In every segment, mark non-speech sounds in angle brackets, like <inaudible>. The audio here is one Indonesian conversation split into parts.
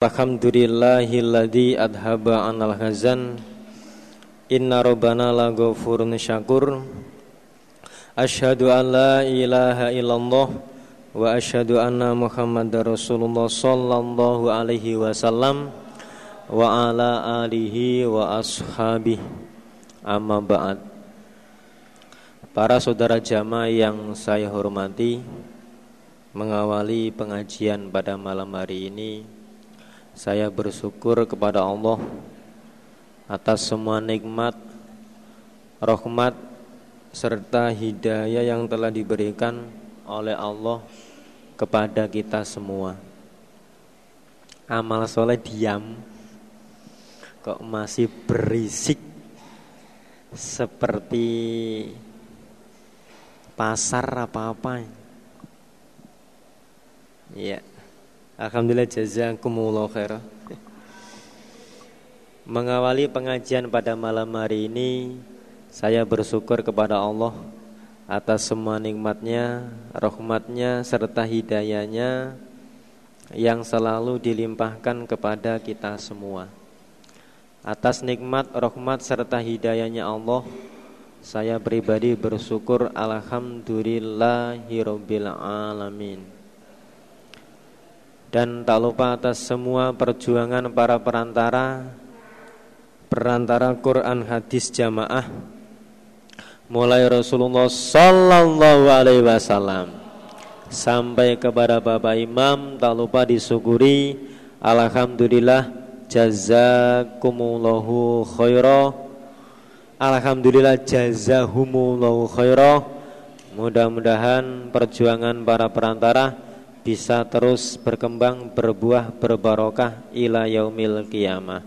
Alhamdulillahilladzi adhaba anal hazan. Inna rabbana la ghafurun syakur. Asyhadu an la ilaha illallah Wa asyhadu anna muhammadar rasulullah sallallahu alaihi wasallam Wa ala alihi wa ashabih Amma ba'd. Para saudara jamaah yang saya hormati Mengawali pengajian pada malam hari ini saya bersyukur kepada Allah atas semua nikmat, rahmat serta hidayah yang telah diberikan oleh Allah kepada kita semua. Amal soleh diam kok masih berisik seperti pasar apa-apa. Ya. Alhamdulillah jazakumullah khair. Mengawali pengajian pada malam hari ini Saya bersyukur kepada Allah Atas semua nikmatnya, rahmatnya, serta hidayahnya Yang selalu dilimpahkan kepada kita semua. Atas nikmat, rahmat, serta hidayahnya Allah Saya pribadi bersyukur. Alhamdulillahirobbilalamin. Alamin dan tak lupa atas semua perjuangan para perantara perantara Quran hadis jamaah mulai Rasulullah sallallahu alaihi wasallam sampai kepada Bapak Imam tak lupa disyukuri. Alhamdulillah jazakumullahu khairah. Alhamdulillah jazahumullahu khairah. Mudah-mudahan perjuangan para perantara bisa terus berkembang berbuah berbarokah ila yaumil qiyamah.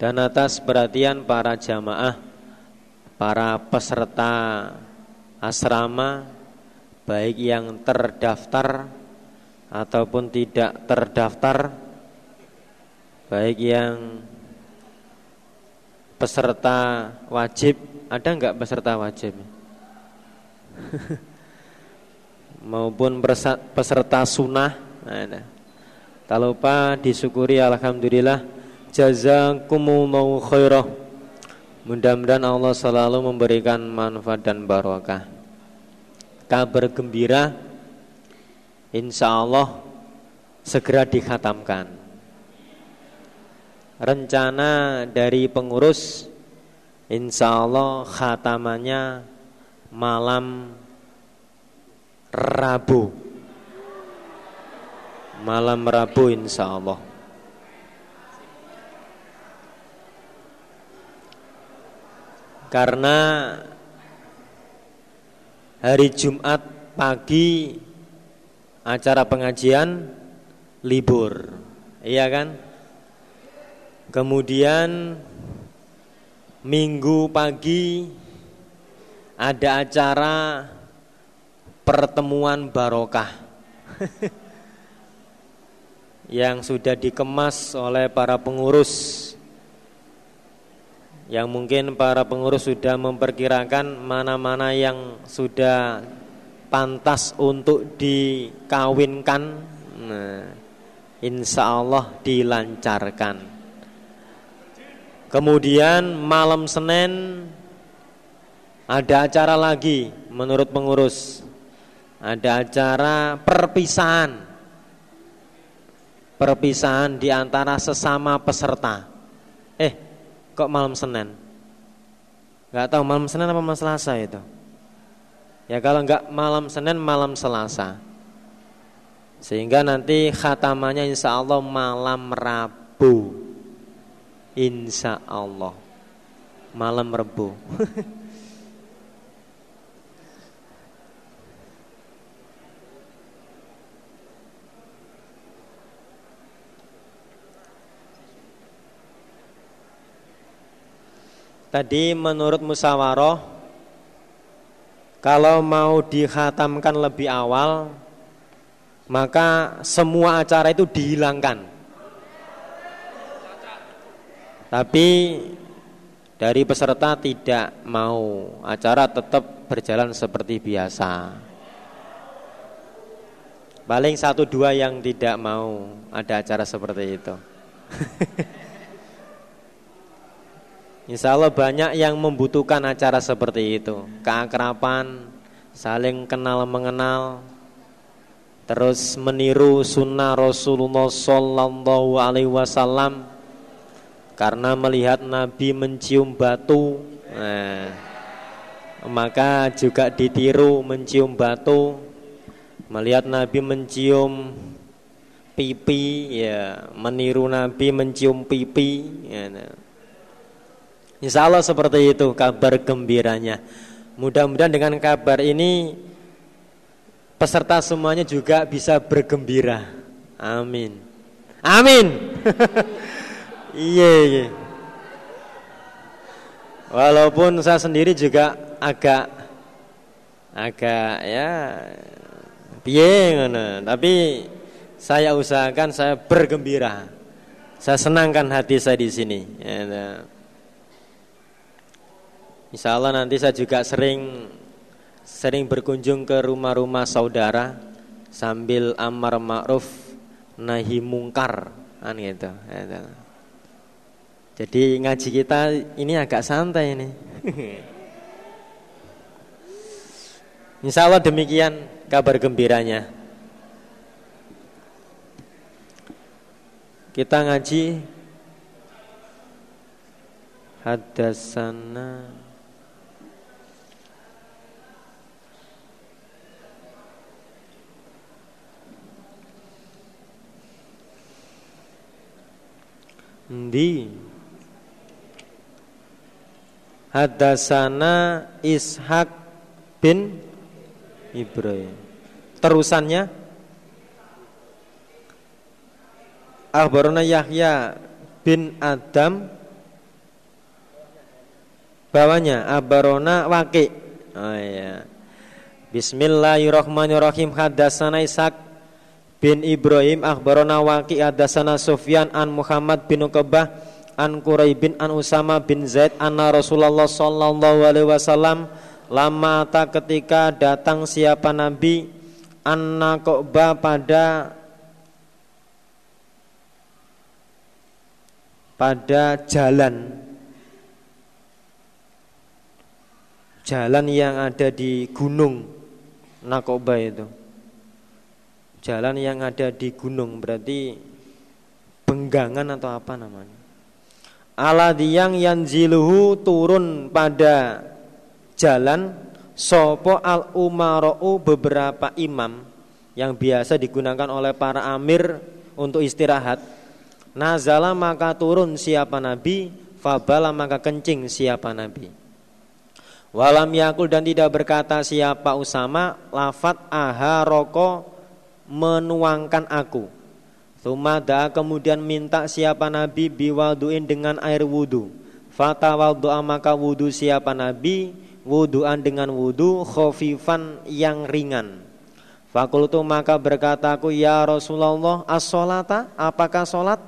Dan atas perhatian para jamaah para peserta asrama baik yang terdaftar ataupun tidak terdaftar baik yang peserta wajib ada enggak peserta wajib <laughs> maupun peserta sunnah. Nah, tak lupa disyukuri alhamdulillah jazakumullahu khairah. Mudah-mudahan Allah selalu memberikan manfaat dan barokah. Kabar gembira insya Allah segera dikhatamkan. Rencana dari pengurus insya Allah khatamannya malam Rabu. Malam Rabu insya Allah. Karena hari Jumat pagi acara pengajian libur. Iya kan? Kemudian Minggu pagi ada acara pertemuan barokah. <laughs> Yang sudah dikemas oleh para pengurus. Yang mungkin para pengurus sudah memperkirakan mana-mana yang sudah pantas untuk dikawinkan. Nah, insya Allah dilancarkan. Kemudian malam Senin ada acara lagi menurut pengurus ada acara perpisahan. Perpisahan di antara sesama peserta. Eh kok malam Senin? Nggak tahu malam Senin apa malam Selasa itu? Ya kalau nggak malam Senin malam Selasa. Sehingga nanti khatamannya insya Allah malam Rabu. Insya Allah. Malam Rabu <laughs> Tadi menurut musyawarah kalau mau dikhatamkan lebih awal maka semua acara itu dihilangkan. Tapi dari peserta tidak mau acara tetap berjalan seperti biasa. Paling satu dua yang tidak mau ada acara seperti itu. <laughs> Insya Allah banyak yang membutuhkan acara seperti itu. Keakrapan, saling kenal mengenal Terus meniru sunnah Rasulullah Sallallahu Alaihi Wasallam Karena melihat Nabi mencium batu. Nah, Maka juga ditiru mencium batu. Melihat Nabi mencium pipi ya Meniru Nabi mencium pipi ya, nah. Insya Allah seperti itu kabar gembiranya. Mudah-mudahan dengan kabar ini peserta semuanya juga bisa bergembira. Amin. Amin. <laughs> Iya, iya. Walaupun saya sendiri juga agak agak ya piye tapi saya usahakan saya bergembira. Saya senangkan hati saya di sini. Ya, nah. Insya Allah nanti saya juga sering sering berkunjung ke rumah-rumah saudara sambil amar ma'ruf nahi mungkar kan gitu. Jadi ngaji kita ini agak santai ini. <laughs> Insya Allah demikian kabar gembiranya. Kita ngaji hadasana Ndi Hadasana Ishak bin Ibrahim. Terusannya? Akhbarona Yahya bin Adam. Bawahnya Abarona Waki Oh iya. Bismillahirrahmanirrahim. Hadasana Ishak bin Ibrahim akhbarana Waqi hadatsana Sufyan an Muhammad bin Uqbah an Quraib bin an Usama bin Zaid anna Rasulullah sallallahu alaihi wasallam lama tak ketika datang siapa nabi anna Qubah pada pada jalan. Jalan yang ada di gunung Nakoba itu jalan yang ada di gunung berarti benggangan atau apa namanya? Ala yang yanziluhu turun pada jalan sopo al umarau beberapa imam yang biasa digunakan oleh para amir untuk istirahat. Nazala maka turun siapa nabi fabala maka kencing siapa nabi. Walam yakul dan tidak berkata siapa usama lafat aha roko menuangkan aku. Sumada kemudian minta siapa Nabi biwaduin dengan air wudhu. Fatawaldu'a maka wudhu siapa Nabi Wudhuan dengan wudhu khofifan yang ringan Fakultu maka berkata aku Ya Rasulullah as-solata Apakah solat?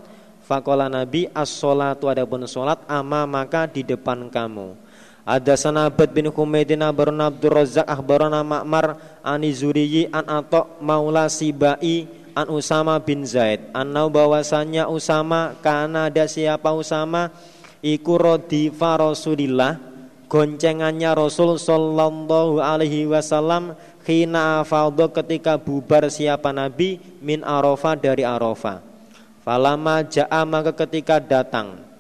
Fakola Nabi as-solatu adapun solat Ama maka di depan kamu ada sanabad bin Humaydin abarna Abdul Razak akhbarana Ma'mar ani Zuriyi an Atok maula Sibai an Usama bin Zaid. Annau bahwasanya Usama karena ada siapa Usama? Iku rodifa Rasulillah goncengannya Rasul sallallahu alaihi wasallam khina afadho ketika bubar siapa Nabi min Arafah dari Arafah. Falama ja'a maka ketika datang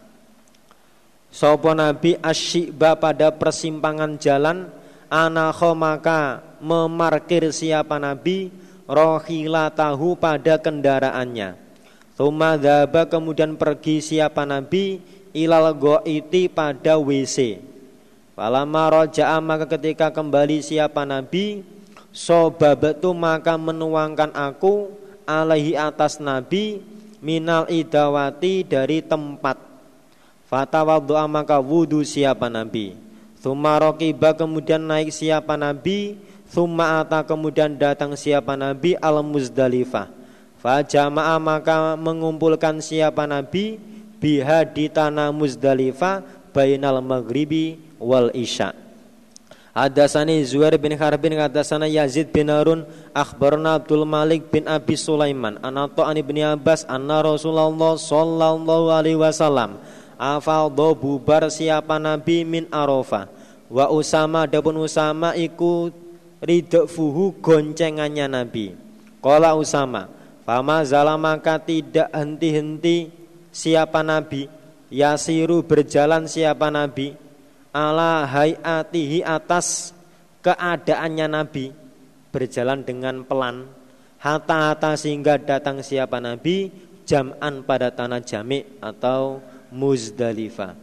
Sopo Nabi asyikba pada persimpangan jalan Anakho maka memarkir siapa Nabi tahu pada kendaraannya. Tuma dhaba kemudian pergi siapa Nabi Ilal go'iti pada WC Falama roja'a maka ketika kembali siapa Nabi Sobabatu maka menuangkan aku alaihi atas Nabi Minal idawati dari tempat Fatawaddu'a maka wudu siapa Nabi? Thumma rokiba kemudian naik siapa Nabi? Thumma ata kemudian datang siapa Nabi? Al-Muzdalifah. Fajama'a maka mengumpulkan siapa Nabi? Biha di tanah Muzdalifah Bainal maghribi wal isya. Hadasani Zuhair bin Harbin hadasana Yazid bin Harun akhbarna Abdul Malik bin Abi Sulaiman anato ani bin Abbas anna Rasulullah sallallahu alaihi wasallam afadho bubar siapa nabi min Arafah. Wa Usama adapun Usama iku fuhu goncengannya nabi. Qala Usama fama zalamaka tidak henti-henti siapa nabi? Yasiru berjalan siapa nabi? Ala hayatihi atas keadaannya Nabi. Berjalan dengan pelan hatta-hatta sehingga datang siapa Nabi? Jam'an pada tanah jami atau Muzdalifah.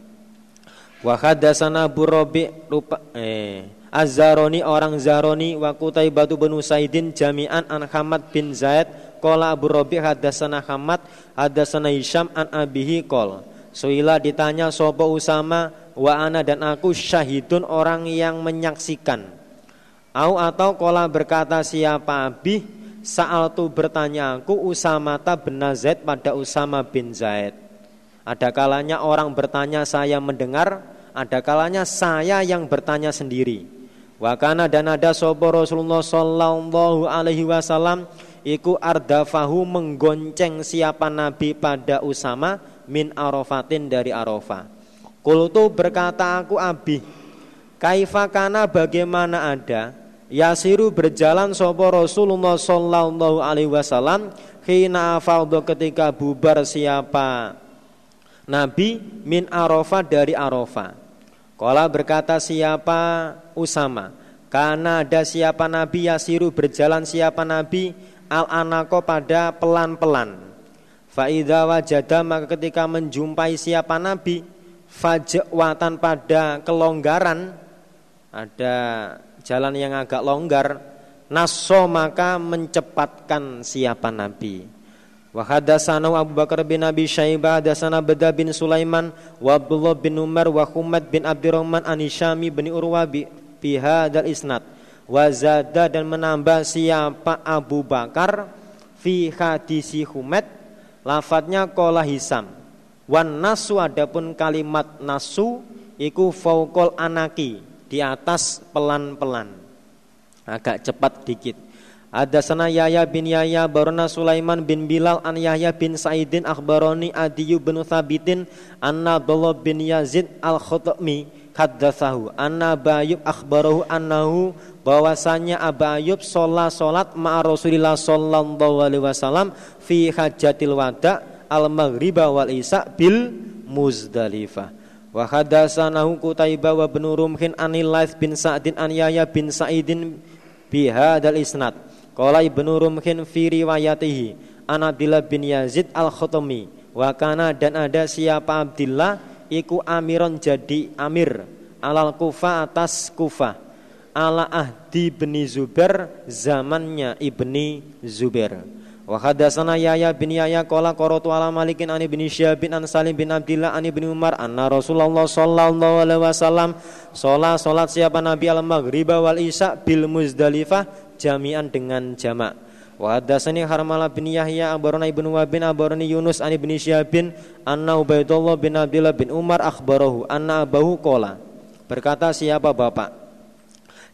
Wa hadatsana Abu Rabi rupa eh Az-Zaroni orang Zaroni wa batu bin Saidin jami'an an Hamad bin Zaid qala Abu Rabi hadatsana Hamad hadatsana Hisham an abihi qol Suila ditanya sopo Usama wa ana dan aku syahidun orang yang menyaksikan. Au atau kola berkata siapa abi saat tu bertanya aku Usama bin Zaid pada Usama bin Zaid. Ada kalanya orang bertanya saya mendengar, ada kalanya saya yang bertanya sendiri. Wakana dan ada sopo Rasulullah Sallallahu Alaihi Wasallam iku ardafahu menggonceng siapa Nabi pada Usama min Arafatin dari Arafah. Kultu berkata aku abi Kaifakana bagaimana ada Yasiru berjalan sopo Rasulullah Sallallahu Alaihi Wasallam Hina afaldo ketika bubar siapa Nabi min Arafah dari Arafah. Kala berkata siapa Usama? Karena ada siapa Nabi Yasiru berjalan siapa Nabi Al-anako pada pelan-pelan. Faida wajada maka ketika menjumpai siapa Nabi fajwatan pada kelonggaran ada jalan yang agak longgar naso maka mencepatkan siapa Nabi. Wa hadatsana Abu Bakar bin Abi Syaibah hadatsana Bada bin Sulaiman wa Abdullah bin Umar wa Humad bin Abdurrahman an bin Urwa bi hadzal isnad wa zada dan menambah siapa Abu Bakar fi hadisi Humad Lafadznya kola hisam. Wan nasu adapun kalimat nasu iku faukol anaki di atas pelan-pelan. Agak cepat dikit. Ada sana Yahya bin Yahya Barona Sulaiman bin Bilal an Yahya bin Saidin akhbaroni Adiyu bin Thabitin anna Abdullah bin Yazid al-Khutmi haddatsahu anna Bayub akhbarahu annahu bahwasanya Abu Ayyub sholat sholat ma Rasulillah sallallahu alaihi wasallam fi hajatil wada al maghriba wal isya bil Muzdalifah. Wa hadatsanahu Qutaibah wa bin Rumhin anil bin Sa'din an Yahya bin Sa'idin bi hadzal isnad. Qala Ibnu Rumhin fi riwayatihi an Abdullah bin Yazid al-Khatami wa kana dan ada siapa Abdullah iku amiron jadi amir alal kufa atas kufa. Ala ahdi bni Zubair zamannya ibni Zubair. Wa hadatsana Yahya bin Yahya qala qaratu ala Malikin an ibni Syihab bin an Salim bin Abdillah an ibni Umar anna Rasulullah sallallahu alaihi wasallam salat salat siapa Nabi al maghriba wal isya bil Muzdalifah jami'an dengan jamak Wa hadatsani Harmalah bin Yahya abarana Ibnu Wabin abarani Yunus an Ibnu Syihab anna Ubaidullah bin Abdullah bin Umar akhbarahu anna abahu qala. Berkata siapa bapak?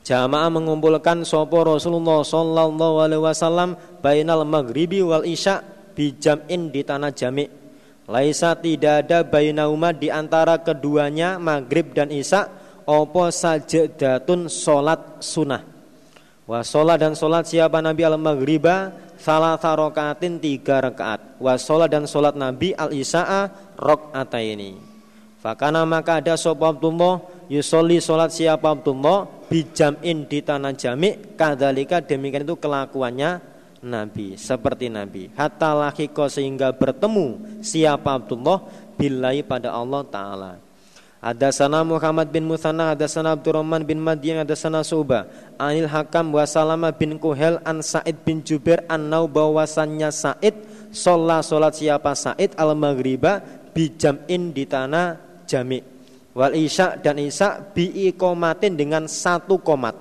Jamaah mengumpulkan sopo Rasulullah sallallahu alaihi wasallam bainal maghribi wal isya bijam'in di tanah jami' Laisa tidak ada bainauma di antara keduanya maghrib dan isya opo sajadatun solat sunnah Wa sholat dan sholat siapa Nabi al maghriba salah rokaatin tiga rakaat. Wa sholat dan sholat Nabi al isaa ini. Fakana maka ada sopa Abdullah yusoli sholat siapa Abdullah bijamin di tanah jami kadalika demikian itu kelakuannya Nabi seperti Nabi hatta lahiko sehingga bertemu siapa Abdullah billahi pada Allah Ta'ala ada sana Muhammad bin Musanna, ada sana Abdurrahman bin Madian, ada sana Suba. Anil Hakam wa Salama bin Kuhel an Said bin Jubair an Nau bahwasannya Said sholat sholat siapa Said al maghriba bijam'in di tanah jami. Wal isya dan isya bi komatin dengan satu komat.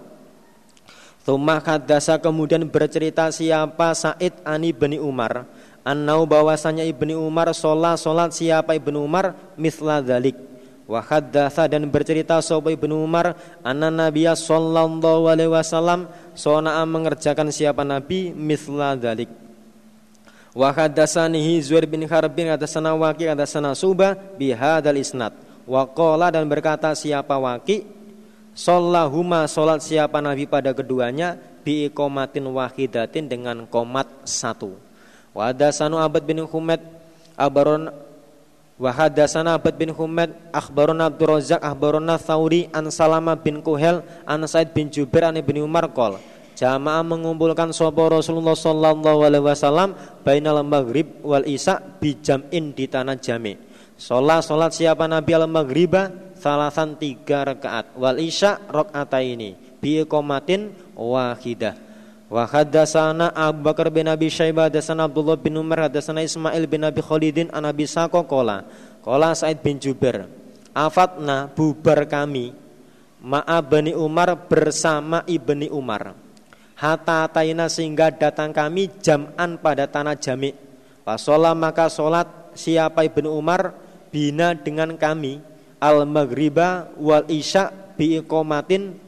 Tumah hadasa kemudian bercerita siapa Said ani bani Umar. An Nau bahwasanya ibni Umar sholat sholat siapa ibni Umar misla dalik wa haddatsa dan bercerita sapa Ibnu Umar anna Nabiya sallallahu alaihi wasallam sona mengerjakan siapa Nabi misla dalik wa haddatsanihi Zuhair bin Harbin hadatsana Waqi hadatsana Subah bihadzal isnad wa qala dan berkata siapa Waqi Sallahuma salat siapa Nabi pada keduanya bi ikomatin wahidatin dengan komat satu. Wa hadatsanu Abad bin Humaid abaron wa hadatsana Abad bin Humaid akhbarana Abdul Razzaq akhbarana Tsauri an Salama bin Kuhel an Said bin Jubair an Ibnu Umar qol Jamaah mengumpulkan sapa Rasulullah sallallahu alaihi wasallam bainal maghrib wal isya bi jam'in di tanah jami. Salat salat siapa Nabi al maghriba salasan tiga rakaat. Wal isya ini. Bi iqamatin wahidah wa hadatsana Abu Bakar bin Abi Syaibah hadatsana Abdullah bin Umar hadatsana Ismail bin Abi Khalidin an Abi Sako qala. Qala Said bin Jubair afatna bubar kami ma'a Bani Umar bersama Ibni Umar. Hatta taina sehingga datang kami jam'an pada tanah jami Pasola maka solat siapa Ibnu Umar bina dengan kami al maghriba wal isya bi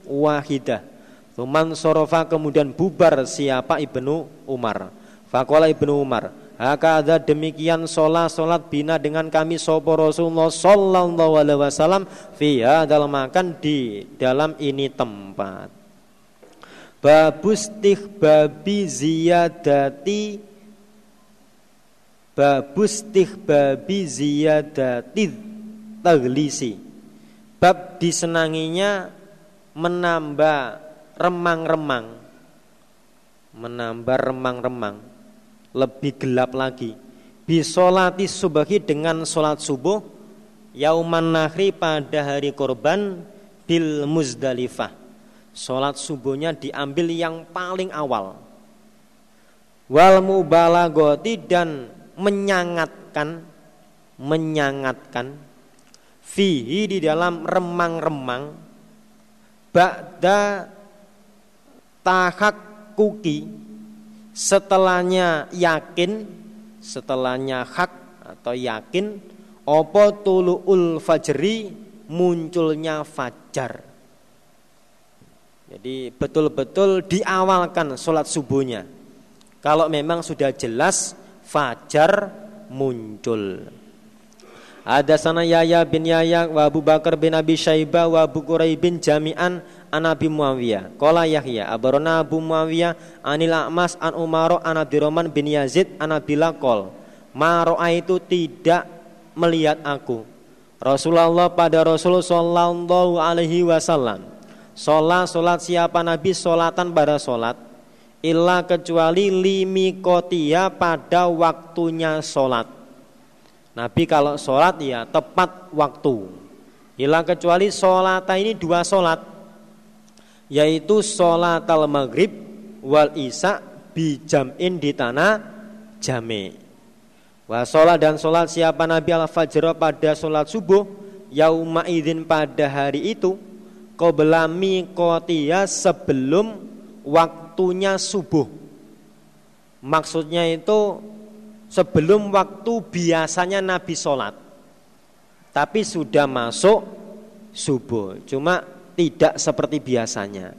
wahidah. Tuman sorofa kemudian bubar siapa Ibnu Umar. Fakola Ibnu Umar, Hakada demikian sholat sholat bina dengan kami sopo Rasulullah Sallallahu Alaihi Wasallam via dalam makan di dalam ini tempat. Babus babi ziyadati Babus babi ziyadati taglisi bab disenanginya menambah remang-remang. Menambah remang-remang. Lebih gelap lagi. Bisolati subahi dengan sholat subuh yauman nahri pada hari korban bil muzdalifah. Sholat subuhnya diambil yang paling awal. Wal mubalagoti dan menyangatkan menyangatkan fihi di dalam remang-remang ba'da kuki. Setelahnya yakin setelahnya hak atau yakin opo tuluul fajri? Munculnya fajar. Jadi betul-betul diawalkan sholat subuhnya. Kalau memang sudah jelas fajar muncul. Ada sana Yaya bin Yaya wa Abu Bakar bin Abi Syaibah wa Abu Quray bin Jami'an an Abi Muawiyah. Qala Yahya abarona Abu Muawiyah anil A'mas an Umaro an Abdurrahman bin Yazid an Abdillah qol. Ma itu tidak melihat aku. Rasulullah pada Rasul sallallahu alaihi wasallam. Sholat sholat siapa Nabi sholatan pada sholat Illa kecuali limi kotia pada waktunya sholat Nabi kalau sholat ya tepat waktu. Hilang kecuali sholat ini dua sholat. Yaitu sholat al maghrib wal isya bijam'in di tanah jame. Wah sholat dan sholat siapa Nabi al fajr pada sholat subuh yauma idin pada hari itu belami kotia sebelum waktunya subuh. Maksudnya itu sebelum waktu biasanya Nabi sholat tapi sudah masuk subuh cuma tidak seperti biasanya.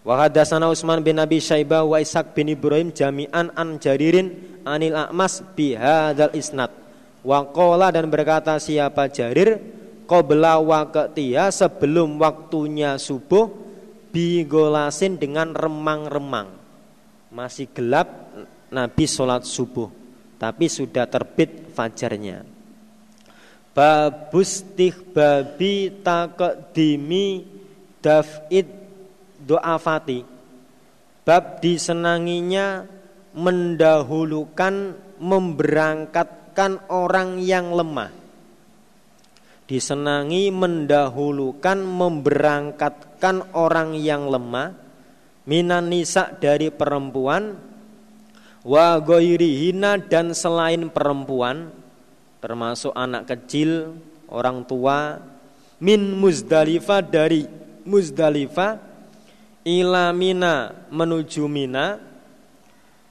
Wa hadatsana Utsman bin Nabi Syaibah wa Ishaq bin Ibrahim jami'an an Jaririn anil A'mas bi hadzal isnad. Wa qala dan berkata siapa Jarir qabla waqtiha sebelum waktunya subuh bigolasin dengan remang-remang. Masih gelap Nabi sholat subuh tapi sudah terbit fajarnya. Babus babi takdimi dafid doafati. Bab disenanginya mendahulukan memberangkatkan orang yang lemah. Disenangi mendahulukan memberangkatkan orang yang lemah minan nisa dari perempuan wa goirihina dan selain perempuan termasuk anak kecil, orang tua min Muzdalifah dari Muzdalifah ila Mina menuju Mina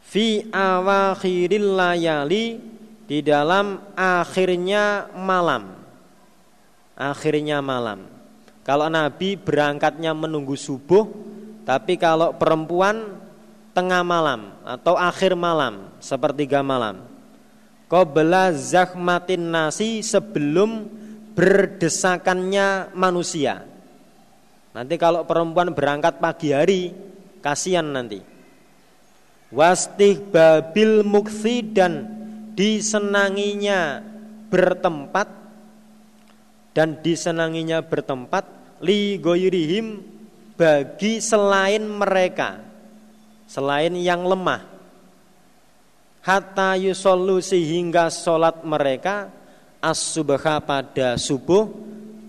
fi awakhiril layali di dalam akhirnya malam akhirnya malam. Kalau Nabi berangkatnya menunggu subuh, tapi kalau perempuan tengah malam atau akhir malam, sepertiga malam. Qabla zahmatin nasi sebelum berdesakannya manusia. Nanti kalau perempuan berangkat pagi hari, kasihan nanti. Wastih babil muksi dan disenanginya bertempat dan disenanginya bertempat li goyrihim bagi selain mereka selain yang lemah hatta yusollu sehingga sholat mereka as-subha pada subuh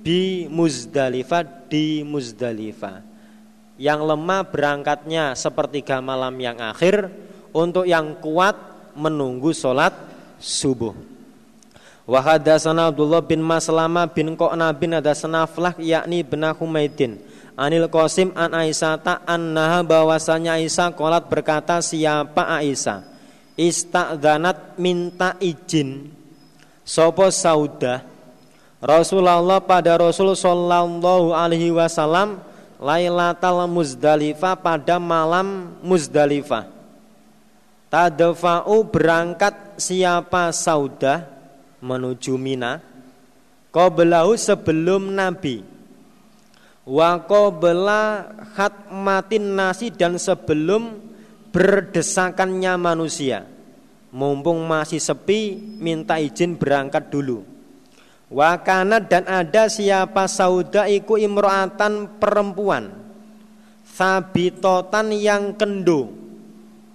di Muzdalifah di Muzdalifah. Yang lemah berangkatnya sepertiga malam yang akhir, untuk yang kuat menunggu sholat subuh. Wahadasana Abdullah bin Maslama bin Qa'na bin Adasana Flah yakni bin Humaidin Anil Qasim an Aisyah annaha bahwasanya Aisyah kolat berkata siapa Aisyah Istakdanat minta izin. Sopo saudah? Rasulullah pada Rasul Sallallahu Alaihi Wasallam Lailatul Muzdalifah pada malam Muzdalifah. Tadfa'u berangkat siapa saudah? Menuju Mina. Qablahu sebelum Nabi. Wa qabla khatmatin nasi dan sebelum berdesakannya manusia. Mumpung masih sepi minta izin berangkat dulu. Wakana dan ada siapa sauda iku imro'atan perempuan. Sabitotan yang kendo.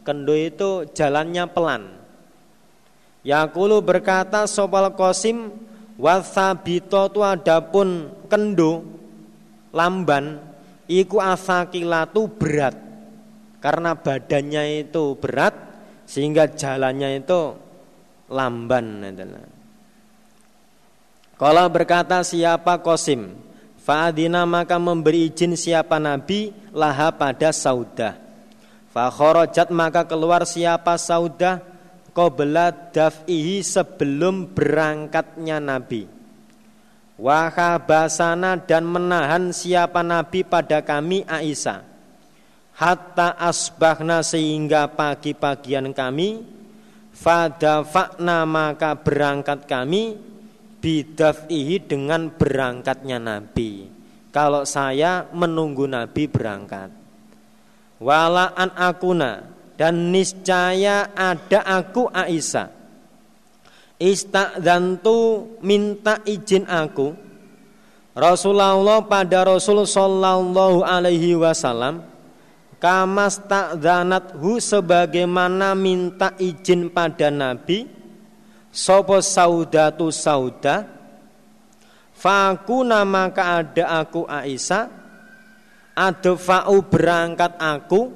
Kendo itu jalannya pelan. Yakulu berkata sopal kosim wasabito tu adapun kendo lamban iku asakilatu berat karena badannya itu berat sehingga jalannya itu lamban Kalau berkata siapa kosim Fa'adina maka memberi izin siapa nabi laha pada saudah Fakhorojat maka keluar siapa saudah qabla daf'ihi sebelum berangkatnya Nabi. Wahabasana dan menahan siapa Nabi pada kami Aisyah. Hatta asbahna sehingga pagi-pagian kami Fadafakna maka berangkat kami Bidaf'ihi dengan berangkatnya Nabi. Kalau saya menunggu Nabi berangkat. Walaan akuna dan niscaya ada aku Aisyah. Istakdantu minta izin aku. Rasulullah pada Rasul Sallallahu Alaihi Wasallam Kamas hu sebagaimana minta izin pada Nabi. Sopo saudatu sauda? Fakuna maka ada aku Aisyah. Adfa'u berangkat aku.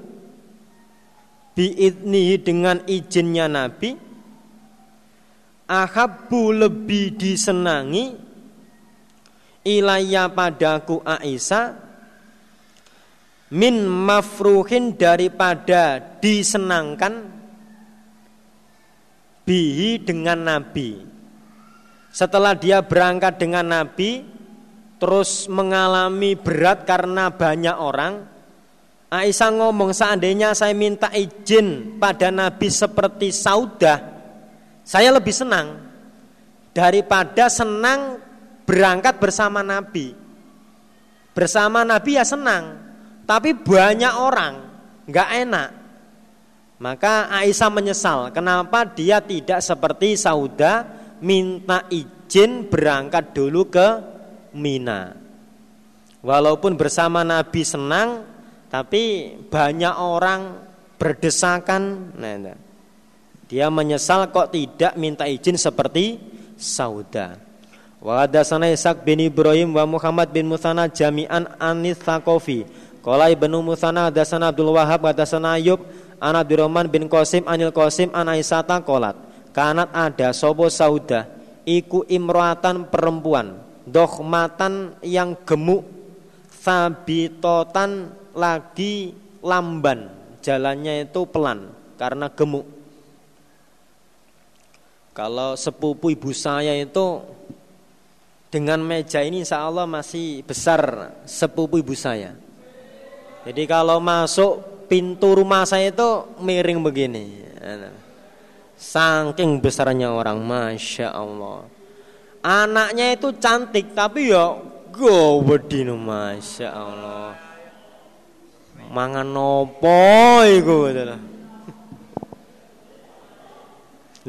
Biidnihi dengan izinnya Nabi. Ahabbu lebih disenangi. Ilayya padaku Aisyah min mafruhin daripada disenangkan bihi dengan Nabi setelah dia berangkat dengan Nabi terus mengalami berat karena banyak orang Aisyah ngomong seandainya saya minta izin pada Nabi seperti saudah, saya lebih senang daripada senang berangkat bersama Nabi. Bersama Nabi ya senang, tapi banyak orang nggak enak. Maka Aisyah menyesal kenapa dia tidak seperti saudah minta izin berangkat dulu ke Mina. Walaupun bersama Nabi senang, tapi banyak orang berdesakan. Nah, nah, dia menyesal kok tidak minta izin seperti Sauda. Wa hadatsana Ishaq bin Ibrahim wa Muhammad bin Musana jami'an anis Tsakofi. Qala Ibnu Musana hadatsana Abdul Wahab hadatsana Ayub an Abdurrahman bin Qasim anil Qasim an Aisyata qalat. Kanat ada sobo Sauda iku imroatan perempuan dohmatan yang gemuk sabitotan lagi lamban, jalannya itu pelan karena gemuk. Kalau sepupu ibu saya itu dengan meja ini insya Allah masih besar sepupu ibu saya. Jadi kalau masuk pintu rumah saya itu miring begini. Saking besarnya orang, masya Allah. Anaknya itu cantik tapi ya gowedino masya Allah. Mangan nopo iku gitu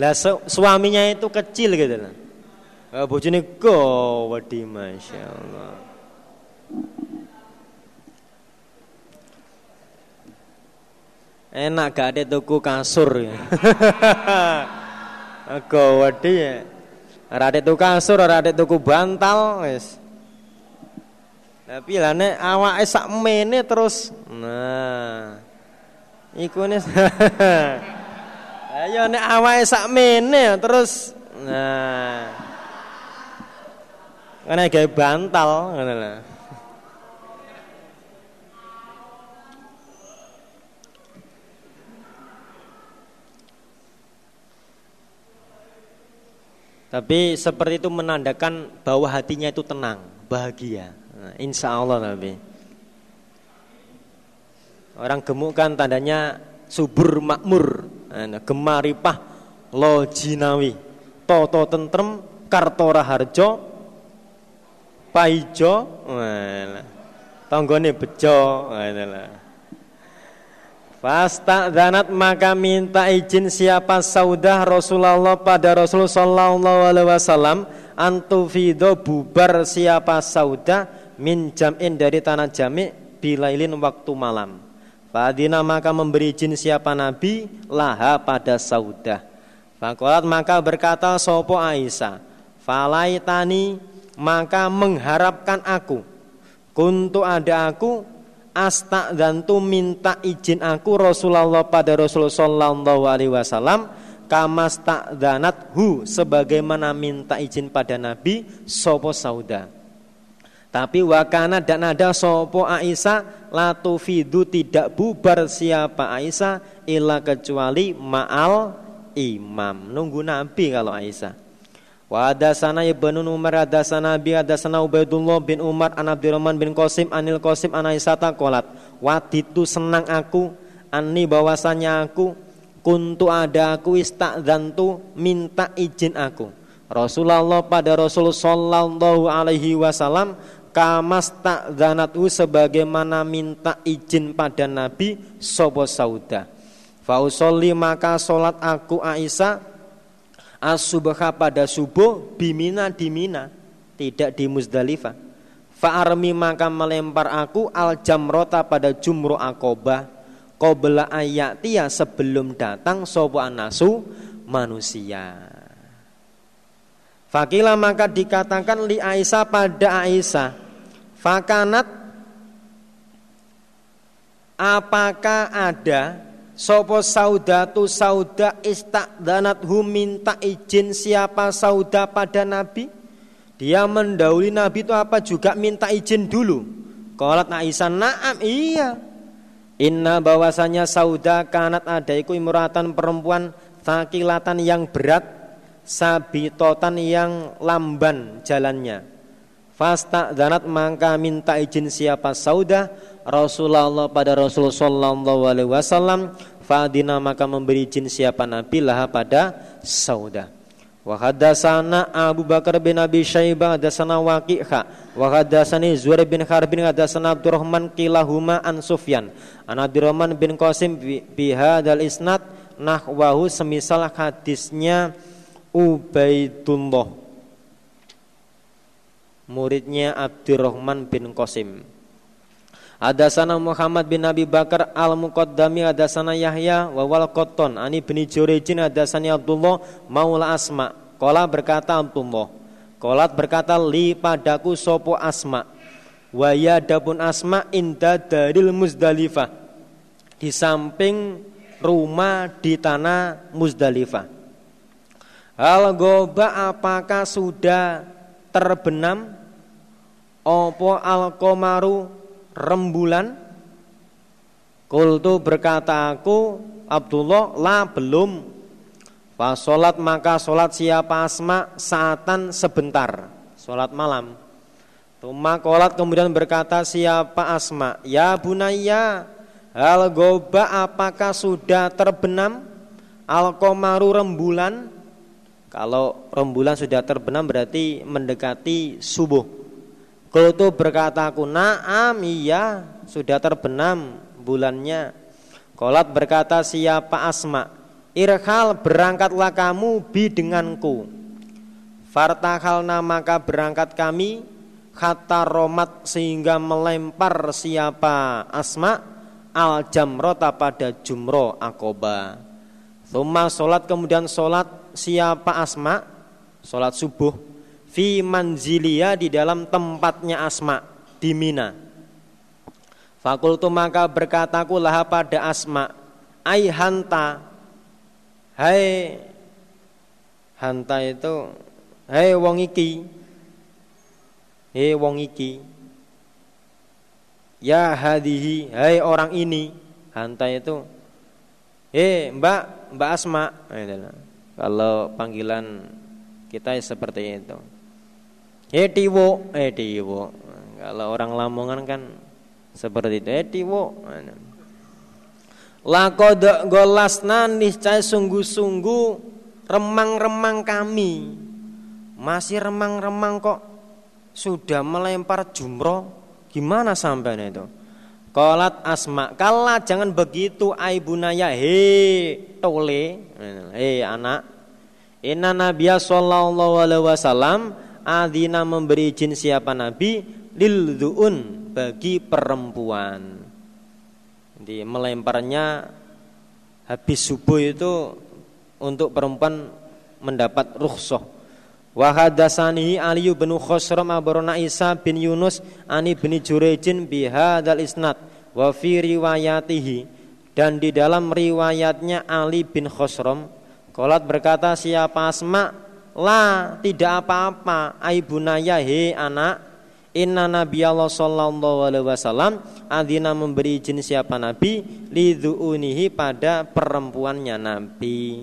Lah suaminya itu kecil gitu lah. Uh, bojone gawedi masyaallah. Enak gak ada tuku kasur <laughs> ya. Gawedi ya. Ora tuku kasur, ora tuku bantal wis. Tapi lah <laughs> nek awake sak mene terus nah iku nih Ayo nek awake sak mene terus nah karena kayak bantal ngono lho. Tapi seperti itu menandakan bahwa hatinya itu tenang, bahagia. Nah, insya Allah tapi orang gemuk kan tandanya subur makmur, nah, gemaripah, lojinawi, toto tentrem, kartora harjo, paijo tonggone bejo Fasta danat maka minta izin siapa saudah Rasulullah pada Rasul Sallallahu Alaihi Wasallam antufido bubar siapa saudah min jam'in dari tanah jami bilailin waktu malam. Fadina maka memberi izin siapa Nabi laha pada saudah. Fakolat maka berkata sopo Aisyah, falaitani maka mengharapkan aku kuntu ada aku asta dan tu minta izin aku Rasulullah pada Rasulullah Sallallahu Alaihi Wasallam kamas tak danat hu sebagaimana minta izin pada Nabi sopo sauda. Tapi wakana dan ada sopo Aisyah latufidu tidak bubar siapa Aisyah illa kecuali ma'al imam. Nunggu Nabi kalau Aisyah Wa hadasana Ibnu Umar hadasana bi hadasana Ubaidullah bin Umar an Abdurrahman bin Qasim anil Qasim an Aisyata qalat waditu senang aku ani bahwasanya aku kuntu ada aku istadzantu minta izin aku Rasulullah pada Rasul sallallahu alaihi wasallam kamas takzanatu sebagaimana minta izin pada Nabi sobo sauda. Fausolli maka solat aku Aisyah as-subha pada subuh bimina di Mina, tidak di Muzdalifah. Fa'armi maka melempar aku al jamrota pada jumro akobah qabla ayatia sebelum datang sopo anasu manusia. Fakila maka dikatakan li Aisyah pada Aisyah. Fakanat apakah ada Sopo saudatu sauda istakdanat hu minta izin siapa sauda pada Nabi? Dia mendahului Nabi itu apa juga minta izin dulu? Kolat Aisyah naam iya. Inna bahwasanya sauda kanat ada iku imuratan perempuan takilatan yang berat Sabitotan yang lamban jalannya. Fasta danat maka minta izin siapa sauda Rasulullah pada Rasul sallallahu alaihi wasallam fadina maka memberi izin siapa Nabi lah pada sauda. Wa hadatsana Abu Bakar bin Abi Syaibah hadatsana Waqi'ha. Wa hadatsani Zuhair bin Harbin hadatsana Abdurrahman kilahuma an Sufyan. An Abdurrahman bin Qasim bi hadzal isnad nahwahu semisal hadisnya Ubaidullah. Muridnya Abdurrahman bin Qasim Hadasana Muhammad bin Nabi Bakar al-Muqaddami hadasana Yahya wa wal Qattan ani bin Jurejin hadasani Abdullah maula Asma. Qala berkata Abdullah. Qalat berkata li padaku sopo Asma. Wa yadapun Asma inda daril Muzdalifah. Di samping rumah di tanah Muzdalifah. Hal goba apakah sudah terbenam opo al komaru rembulan. Kultu berkata aku Abdullah la belum. Pas sholat maka sholat siapa? Asma saatan sebentar. Sholat malam. Tuma kolat kemudian berkata siapa Asma? Ya bunaya Hal goba apakah sudah terbenam? Al komaru rembulan. Kalau rembulan sudah terbenam berarti mendekati subuh Kultu berkata aku Naam iya sudah terbenam bulannya. Kolat berkata siapa Asma? Irhal berangkatlah kamu bi denganku. Fartahal maka berangkat kami kata romat sehingga melempar siapa asma al jamrota pada jumro akoba. Thumma solat kemudian solat siapa asma? Solat subuh fi manzilia di dalam tempatnya asma di Mina. Fakultu maka berkataku lah pada asma ai hanta? Hai hanta itu hai wong iki. Hei wong iki. Ya hadihi Hai orang ini. Hanta itu Hei mbak Mbak Asma. Nah, Kalau panggilan kita seperti itu Hei tiwo Eh tiwo Kalau orang Lamongan kan Seperti itu. Eh tiwo Lakod golasna niscaya sungguh-sungguh remang-remang kami. Masih remang-remang kok sudah melempar jumroh. Gimana sampai itu? Kolat asma Kala jangan begitu aibunaya He tole. He anak. Inna nabiya sallallahu alaihi wasallam Adina memberi izin siapa nabi? Lil du'un Bagi perempuan. Jadi melemparnya Habis subuh itu Untuk perempuan mendapat rukhsah. Wa hadatsani Ali bin Khosram abarona Isa bin Yunus ani bin Jurejin bihadzal isnad wa fi riwayatihi. Dan di dalam riwayatnya Ali bin Khosram Kolat berkata siapa Asma La tidak apa-apa. Aibunaya he anak. Inna Nabi Allah Sallallahu Alaihi Wasallam Adina memberi izin siapa Nabi? Lidhu'unihi pada perempuannya Nabi.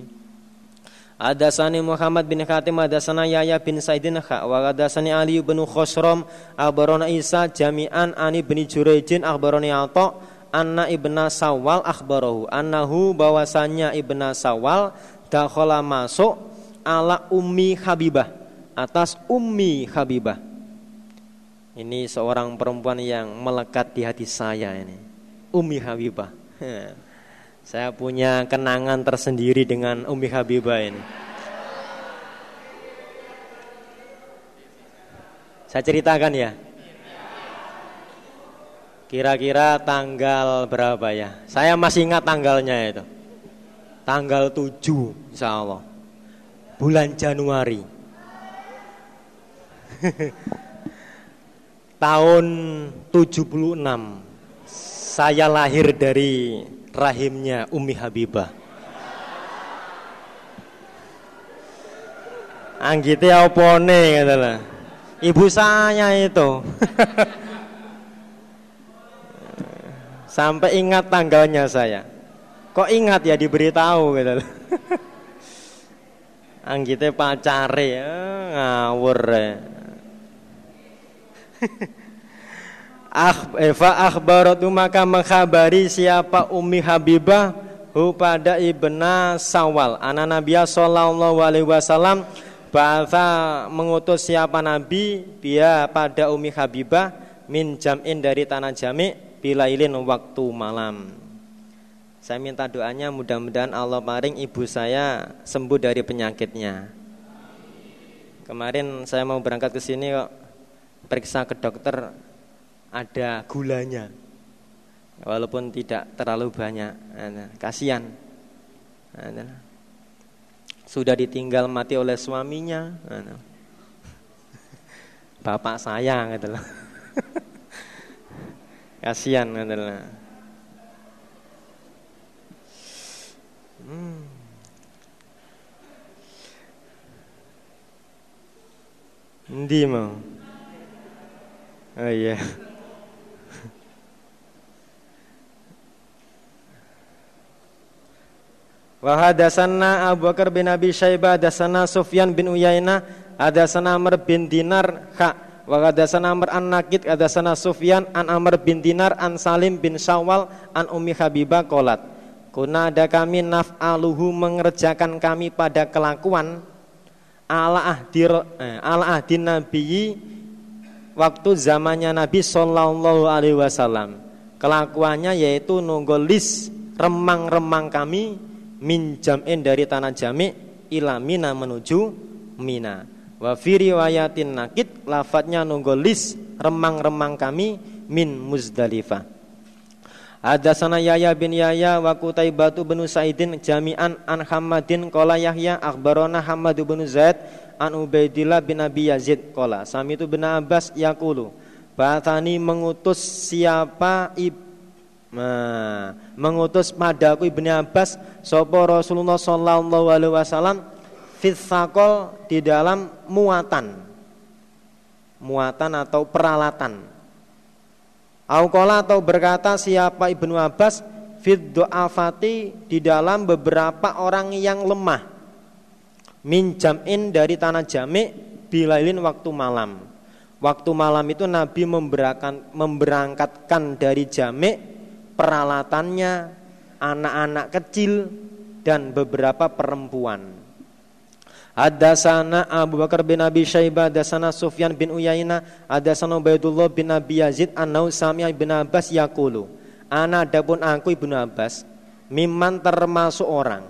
Adasani Muhammad bin Khatim Adasana Yahya bin Saidin Wa adasani Ali bin Khosrom Akhbarona Isa jami'an Ani bin Jurejin Akhbaroni Ato Anna ibna Sawal akhbarahu Annahu bahwasanya ibna Sawal Dakhala masuk Ala ummi Habibah Atas ummi Habibah Ini seorang perempuan yang melekat di hati saya ini Ummi Habibah <laughs> Saya punya kenangan tersendiri dengan Umi Habibah ini. Saya ceritakan ya. Kira-kira tanggal berapa ya? Saya masih ingat tanggalnya itu. Tanggal 7 insya Allah. Bulan Januari. <laughs> Tahun 76 saya lahir dari rahimnya Umi Habibah. Anggite opone katalah. Ibu saya itu. <laughs> Sampai ingat tanggalnya saya. Kok ingat ya diberitahu gitu. <laughs> Anggite pacare eh, ngawur. <laughs> Ya. Eva akhbaratu maka mengkhabari siapa Ummi Habibah hu pada ibna Sawal anak Nabi sallallahu alaihi wasallam bahasa mengutus siapa Nabi dia pada Ummi Habibah min jam'in dari tanah jami bilailin waktu malam. Saya minta doanya mudah-mudahan Allah paring ibu saya sembuh dari penyakitnya. Kemarin saya mau berangkat ke sini kok periksa ke dokter ada gulanya. Walaupun tidak terlalu banyak. Kasihan. Sudah ditinggal mati oleh suaminya. Bapak sayang gitu <laughs> kasihan adalah hmm. Ndi mau? Oh iya. Hadasanna Abu Bakar bin Abi Syaibah hadasanna Sufyan bin Uyainah Hadatsana Amr bin Dinar kha wa hadatsana Amr an Nakid hadatsana Sufyan an Amr bin Dinar an Salim bin Syawal an Ummi Habibah qalat Kuna ada kami naf'aluhu mengerjakan kami pada kelakuan. Ala ahdi eh, ala ahdi nabiyyi waktu zamannya Nabi sallallahu alaihi wasallam. Kelakuannya yaitu nunggolis remang-remang kami min jam'in dari tanah jamik ila mina menuju mina. Wa fi riwayatin nakit lafadznya nunggolis remang-remang kami min muzdalifah ada sana Yahya bin Yahya wa Kutaibatu bin Saidin jami'an an Hamadin qala Yahya akhbarona Hamad bin Zaid an Ubaidillah bin Abi Yazid qala sami itu bin Abbas yaqulu Batani mengutus siapa ibu Nah, mengutus padaku Ibnu Abbas sapa Rasulullah sallallahu alaihi wasallam fitsakol di dalam muatan. Muatan atau peralatan. Aukola atau berkata siapa Ibnu Abbas fit do'afati di dalam beberapa orang yang lemah. Min jam'in dari tanah jamik bilailin waktu malam. Waktu malam itu Nabi memberangkatkan dari jamik peralatannya, anak-anak kecil dan beberapa perempuan. Ada sana Abu Bakar bin Abi Syaibah, ada sana Sufyan bin Uyainah, ada sana Ubaidullah bin Abi Yazid, Anau Sami bin Abbas yakulu. Ana adapun aku Ibnu Abbas, miman termasuk orang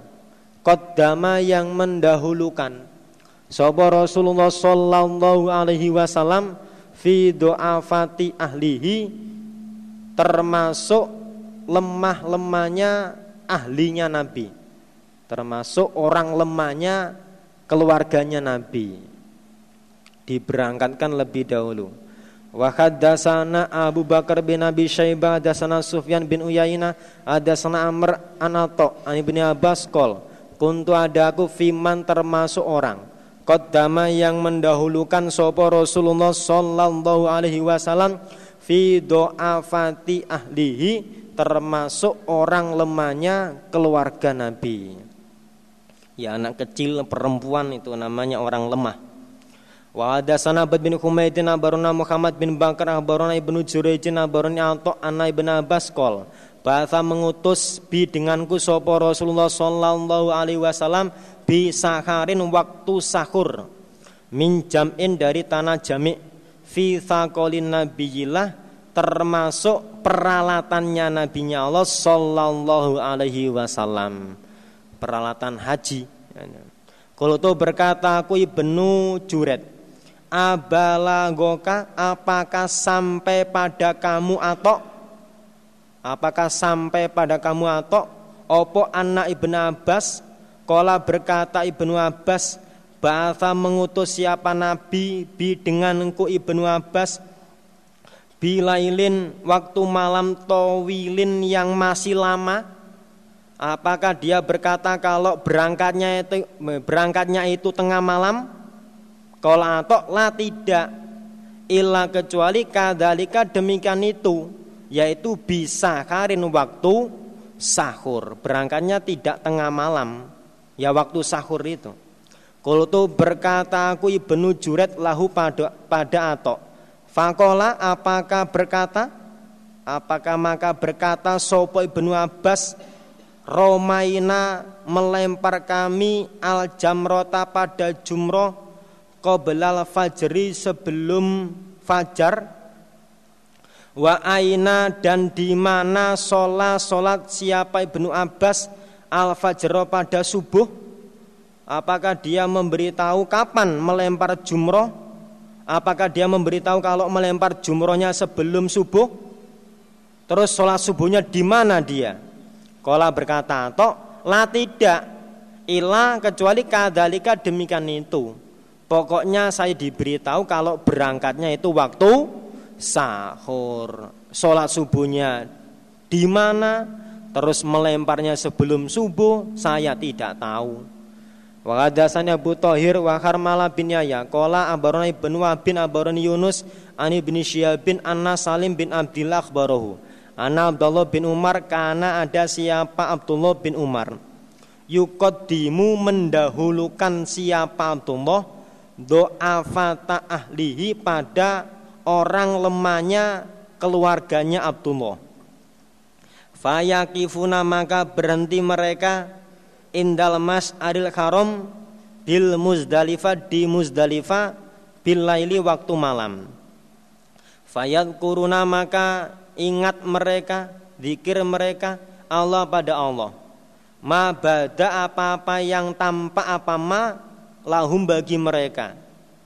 Kodama yang mendahulukan Sopo Rasulullah Sallallahu Alaihi Wasallam fi do'afati ahlihi termasuk lemah-lemahnya ahlinya Nabi termasuk orang lemahnya keluarganya Nabi diberangkatkan lebih dahulu wa haddatsana Abu Bakar bin Abi Syaibah hadatsana Sufyan bin Uyainah hadatsana Amr Anato an Ibnu Abbas qol kuntu ada aku fiman termasuk orang Qaddama yang mendahulukan sopo Rasulullah sallallahu alaihi wasallam fi do'afati ahlihi termasuk orang lemahnya keluarga Nabi. Ya anak kecil perempuan itu namanya orang lemah. Wa ada Sanabad bin Humaydin abaruna Muhammad bin Bakar abaruna Ibnu Jurayjin abaruna Ato anna Ibn Abbas kol. Bahasa mengutus bi denganku sopo Rasulullah sallallahu alaihi wasallam bi saharin waktu sahur min jam'in dari tanah jamik fi thaqalin nabiyillah termasuk peralatannya nabinya Allah sallallahu alaihi wasallam peralatan haji. Kalau itu berkata aku ibnu juret abalagoka apakah sampai pada kamu atau apakah sampai pada kamu atau opo anak ibnu Abbas? Kola berkata ibnu Abbas Bahasa mengutus siapa nabi bi denganku ibnu Abbas? Bilailin waktu malam towilin yang masih lama apakah dia berkata kalau berangkatnya itu berangkatnya itu tengah malam? Kalau atau lah tidak. Ilah kecuali kadalika demikian itu yaitu bisa karin waktu sahur. Berangkatnya tidak tengah malam. Ya waktu sahur itu. Kalau tuh berkata aku ibnu juret lahu pada pada atok. Fakola apakah berkata? Apakah maka berkata Sopo ibnu Abbas Romaina melempar kami al jamrota pada jumroh Qoblal fajri sebelum fajar Wa aina dan di mana sholat sholat siapa ibnu Abbas al fajro pada subuh Apakah dia memberitahu kapan melempar jumroh Apakah dia memberitahu kalau melempar jumrohnya sebelum subuh? Terus sholat subuhnya di mana dia? Kola berkata, toh lah tidak, ilah kecuali kadalika demikian itu. Pokoknya saya diberitahu kalau berangkatnya itu waktu sahur. Sholat subuhnya di mana? Terus melemparnya sebelum subuh, saya tidak tahu. Wa Abu Thahir wa Harmala bin Yahya qala abarana Ibnu Wahb bin abarani Yunus ani bin Syihab bin Anna Salim bin Abdullah akhbarahu Ana Abdullah bin Umar karena ada siapa Abdullah bin Umar Yuqaddimu mendahulukan siapa Abdullah do'afata ahlihi pada orang lemahnya keluarganya Abdullah. Fayakifuna maka berhenti mereka indal mas adil haram bil muzdalifah di muzdalifah bil laili waktu malam. Fayat kuruna maka ingat mereka, zikir mereka Allah pada Allah. Ma bada apa-apa yang tampak apa ma lahum bagi mereka.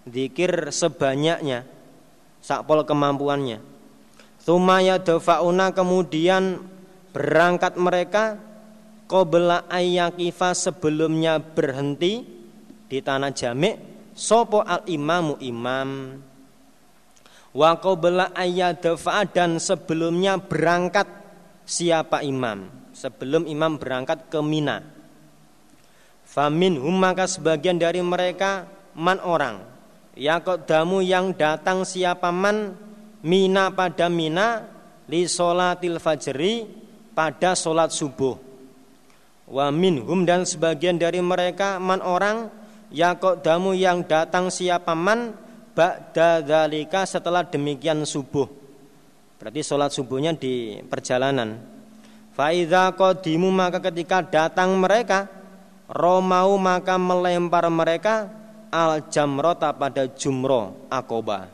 Zikir sebanyaknya sakpol kemampuannya. Sumaya dafauna kemudian berangkat mereka qabla ayyakifa sebelumnya berhenti di tanah jamik sopo al imamu imam wa qabla ayyadafa dan sebelumnya berangkat siapa imam? Sebelum imam berangkat ke Mina. Famin maka sebagian dari mereka man orang. Damu yang datang siapa man? Mina pada Mina li solatil fajri pada sholat subuh. Wa minhum dan sebagian dari mereka man orang. Damu yang datang siapa man ba'da dzalika setelah demikian subuh. Berarti sholat subuhnya di perjalanan. Faidha qadimu maka ketika datang mereka Romau maka melempar mereka al jamrota pada jumro akoba.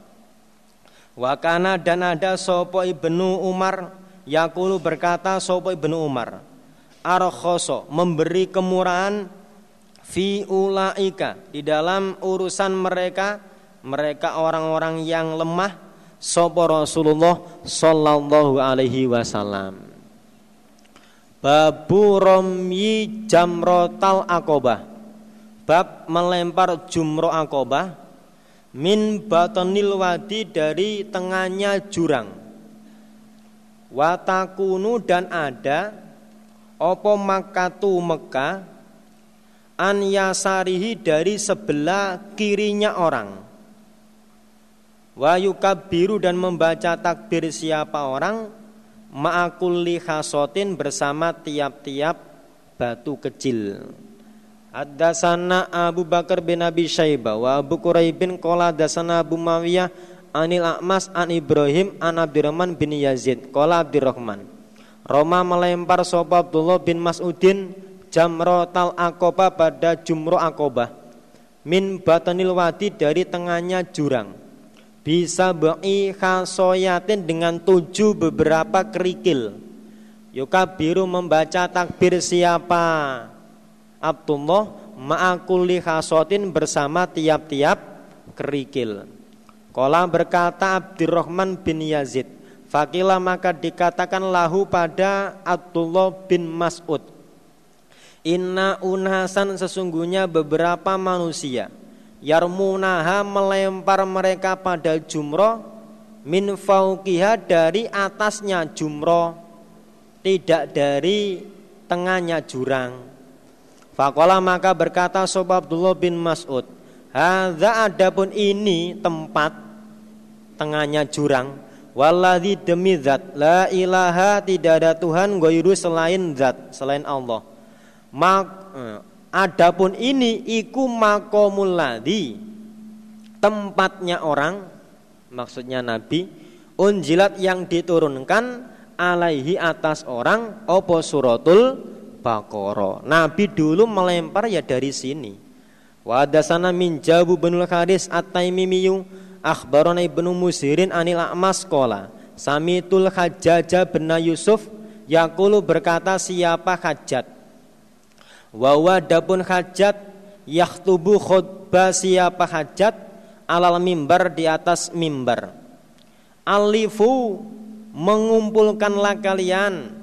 Wakana dan ada sopo ibnu Umar Yakulu berkata Sopo ibnu Umar Arkhoso memberi kemurahan Fi ulaika Di dalam urusan mereka Mereka orang-orang yang lemah Sopo Rasulullah Sallallahu alaihi wasallam. Babu romyi jamrotal akobah Bab melempar jumroh akobah Min batonil wadi dari tengahnya jurang. Watakunu dan ada opo makatu Mekah an yasarihi dari sebelah kirinya orang wayukabiru dan membaca takbir siapa orang ma'akulli khasotin bersama tiap-tiap batu kecil. Ad-dasana Abu Bakar bin Abi Syaibah wa Abu Quraibin qala dasana Abu Mawiyah Anil Akmas an Ibrahim an Abdurrahman bin Yazid. Kola Abdurrahman Roma melempar sopa Abdullah bin Mas'udin Jamrotal Akoba pada Jumro Akoba Min batanil wadi dari tengahnya jurang Bisa ba'i khasoyatin dengan tujuh beberapa kerikil. Biru membaca takbir siapa? Abdullah ma'akuli khasotin bersama tiap-tiap kerikil. Kola berkata Abdurrahman bin Yazid Fakila maka dikatakan lahu pada Abdullah bin Mas'ud Inna unhasan sesungguhnya beberapa manusia Yarmunaha melempar mereka pada jumroh Min fauqiha dari atasnya jumroh Tidak dari tengahnya jurang. Fakola maka berkata Sobat Abdullah bin Mas'ud Hadza adapun ini tempat tengahnya jurang Waladhi demi zat La ilaha tidak ada Tuhan Goyru selain zat Selain Allah. Mak, eh, Adapun ini Iku makomul ladhi Tempatnya orang Maksudnya Nabi Unjilat yang diturunkan Alaihi atas orang Opo suratul Bakoro Nabi dulu melempar ya dari sini. Wadasana min jabu benul haris at-taimimiyu akhbarana ibnu musirin anil a'mas qala samitul hajjaja bin yusuf yaqulu berkata siapa hajat wa wadapun hajat yakhtubu khutbah siapa hajat? Alal mimbar di atas mimbar. Alifu mengumpulkanlah kalian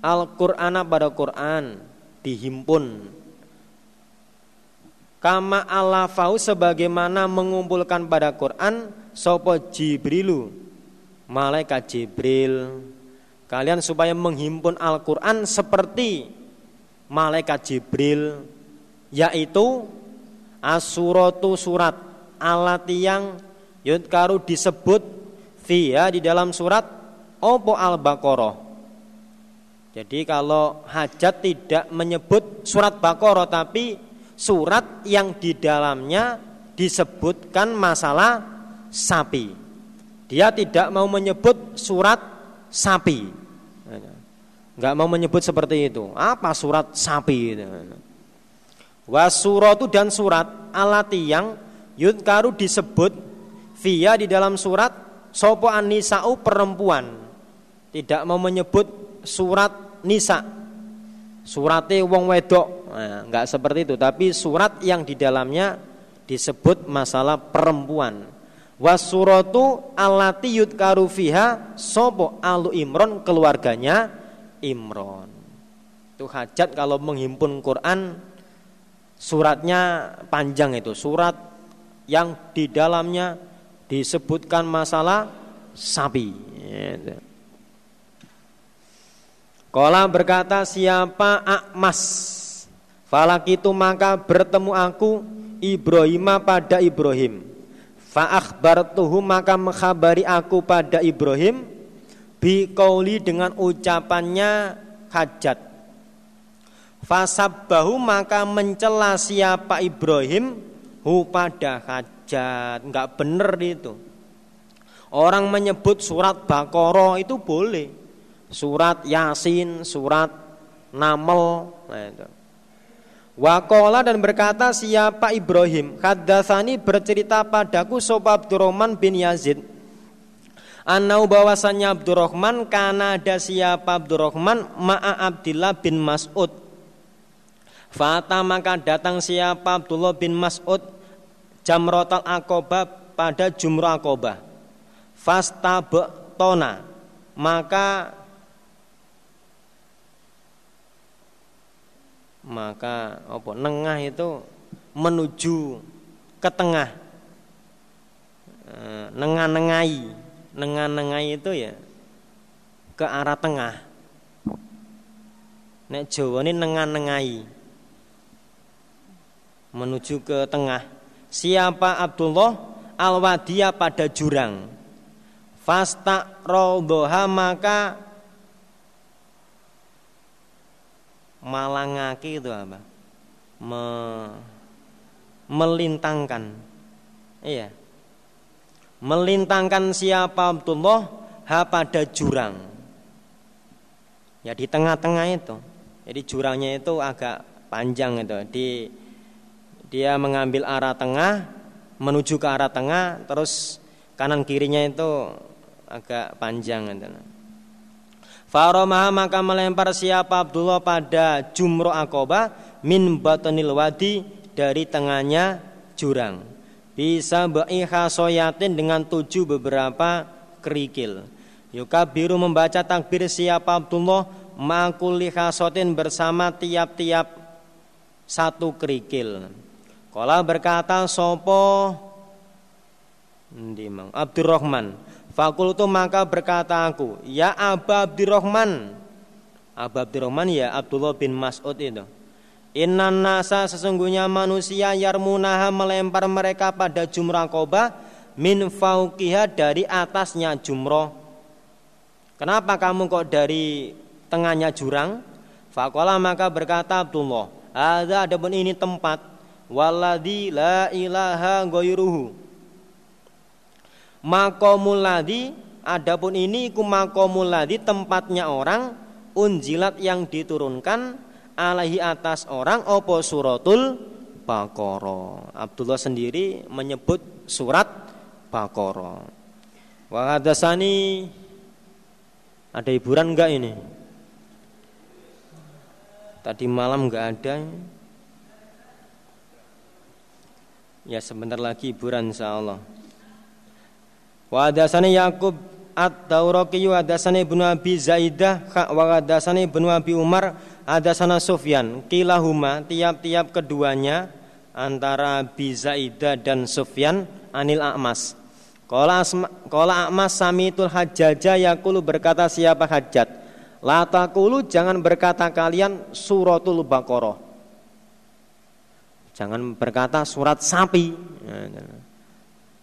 Al-Qur'ana pada Quran dihimpun. Kama alafau sebagaimana mengumpulkan pada Quran sopo Jibrilu? Malaikat Jibril. Kalian supaya menghimpun Al-Quran seperti malaikat Jibril yaitu asuratu surat alat yang yudkaru disebut via di dalam surat opo al-baqarah jadi kalau hajat tidak menyebut surat Baqarah tapi surat yang di dalamnya disebutkan masalah sapi. Dia tidak mau menyebut surat sapi. Enggak mau menyebut seperti itu. Apa surat sapi itu? Wasuratu dan surat alati yang yudkaru disebut via di dalam surat sopo anisa'u perempuan. Tidak mau menyebut surat nisa. Suratnya wong wedok. Nah, enggak seperti itu, tapi surat yang di dalamnya disebut masalah perempuan. Wasuratu alati yudkaru fiha sopo alu imron keluarganya imron. Itu hajat kalau menghimpun Quran suratnya panjang itu. Surat yang di dalamnya disebutkan masalah sapi. Kala berkata siapa akmas? Falak itu maka bertemu aku Ibrahim pada Ibrahim. Tuhu maka mengkhabari aku pada Ibrahim Bikauli dengan ucapannya hajat Fasabbahu maka mencela siapa Ibrahim hu pada hajat. Enggak benar itu. Orang menyebut surat Baqarah itu boleh. Surat Yasin, surat Naml, nah itu. Wakola dan berkata siapa Ibrahim Haddatsani bercerita padaku Sob Abdurrahman bin Yazid Anau bahwasannya Abdurrahman Karena ada siapa Abdurrahman? Ma'a Abdillah bin Mas'ud. Fata maka datang siapa Abdullah bin Mas'ud? Jamrotal Aqobah pada Jumrah Aqobah Fastabtona. Maka Maka apa nengah itu menuju ke tengah. Eh, Nengah-nengai Nengah-nengai itu ya ke arah tengah Nek Jawa ini nengah-nengai menuju ke tengah. Siapa Abdullah al-wadiya pada jurang. Fasta rodoha maka malangaki itu apa? Me, melintangkan. Iya. Melintangkan siapa Abdullah ha pada jurang. Ya di tengah-tengah itu. Jadi jurangnya itu agak panjang itu di dia mengambil arah tengah menuju ke arah tengah terus kanan kirinya itu agak panjang gitu. Faromah maka melempar siapa Abdullah pada jumroh akoba min batanil wadi dari tengahnya jurang. Bisa ba'iha soyatin dengan tujuh beberapa kerikil. Yuka biru membaca takbir siapa Abdullah makuli khasotin bersama tiap-tiap satu kerikil. Kala berkata sopo? Ndimang Abdurrahman. Fakultu maka berkata aku Ya Aba Abdurrahman. Aba Abdurrahman ya Abdullah bin Mas'ud itu Inna nasa sesungguhnya manusia yarmunaha melempar mereka pada jumrah koba min fauqiha dari atasnya jumroh. Kenapa kamu kok dari tengahnya jurang? Fakola maka berkata Abdullah, ada pun ini tempat Waladi la ilaha ghairuhu makomul ladhi adapun ini ladhi tempatnya orang unjilat yang diturunkan alaihi atas orang opo suratul Baqarah. Abdullah sendiri menyebut surat Baqarah. Wa hadasani ada hiburan enggak ini? Tadi malam enggak ada. Ya sebentar lagi hiburan insyaallah. Wa hadasani Yaqub At-Tauraqi wa hadasani Ibnu Abi Zaidah wa hadasani Ibnu Abi Umar hadasana Sufyan kilahuma tiap-tiap keduanya antara Abi Zaidah dan Sufyan anil A'mas. Qala qala A'mas samitul hajjaja yaqulu berkata siapa hajjat La taqulu jangan berkata kalian suratul Baqarah Jangan berkata surat sapi.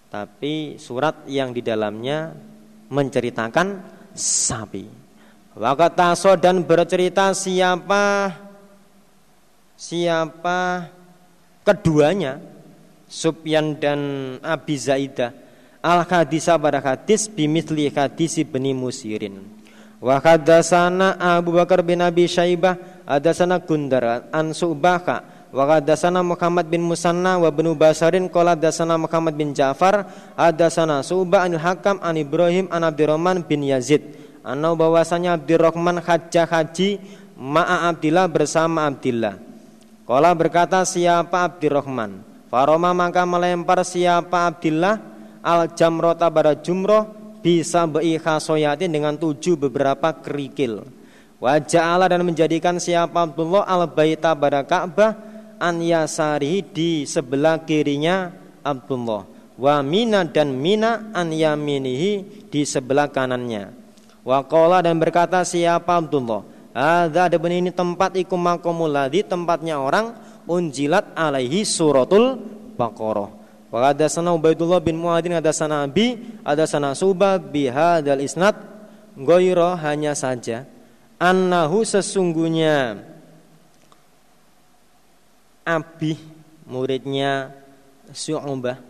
Tapi surat yang di dalamnya menceritakan sapi. Wakataso dan bercerita siapa siapa keduanya Subyan dan Abi Zaidah. Al hadisa pada hadis bimithli hadis bani musirin. Wa Abu Bakar bin Abi Syaibah hadatsana Gundar an Subaka wa hadatsana Muhammad bin Musanna wa bin Basarin qala hadatsana Muhammad bin Ja'far hadatsana Subah anil Hakam an Ibrahim an Abdurrahman bin Yazid anau bahwasanya Abdurrahman hajjah haji ma'a Abdillah bersama Abdillah Qala berkata siapa Abdurrahman Faroma maka melempar siapa Abdillah al jamrota jumroh bisa bei khasoyatin dengan tujuh beberapa kerikil. Wajah Allah dan menjadikan siapa Abdullah al baita pada Ka'bah an yasari di sebelah kirinya Abdullah. Wa mina dan mina an yaminihi di sebelah kanannya. Wa dan berkata siapa Abdullah. Ada ini tempat ikum makomul tempatnya orang unjilat alaihi suratul Baqarah. Wa sana Ubaidullah bin Muadin sana Abi sana Subah bihadzal isnad ghaira hanya saja annahu sesungguhnya Abi muridnya Syu'bah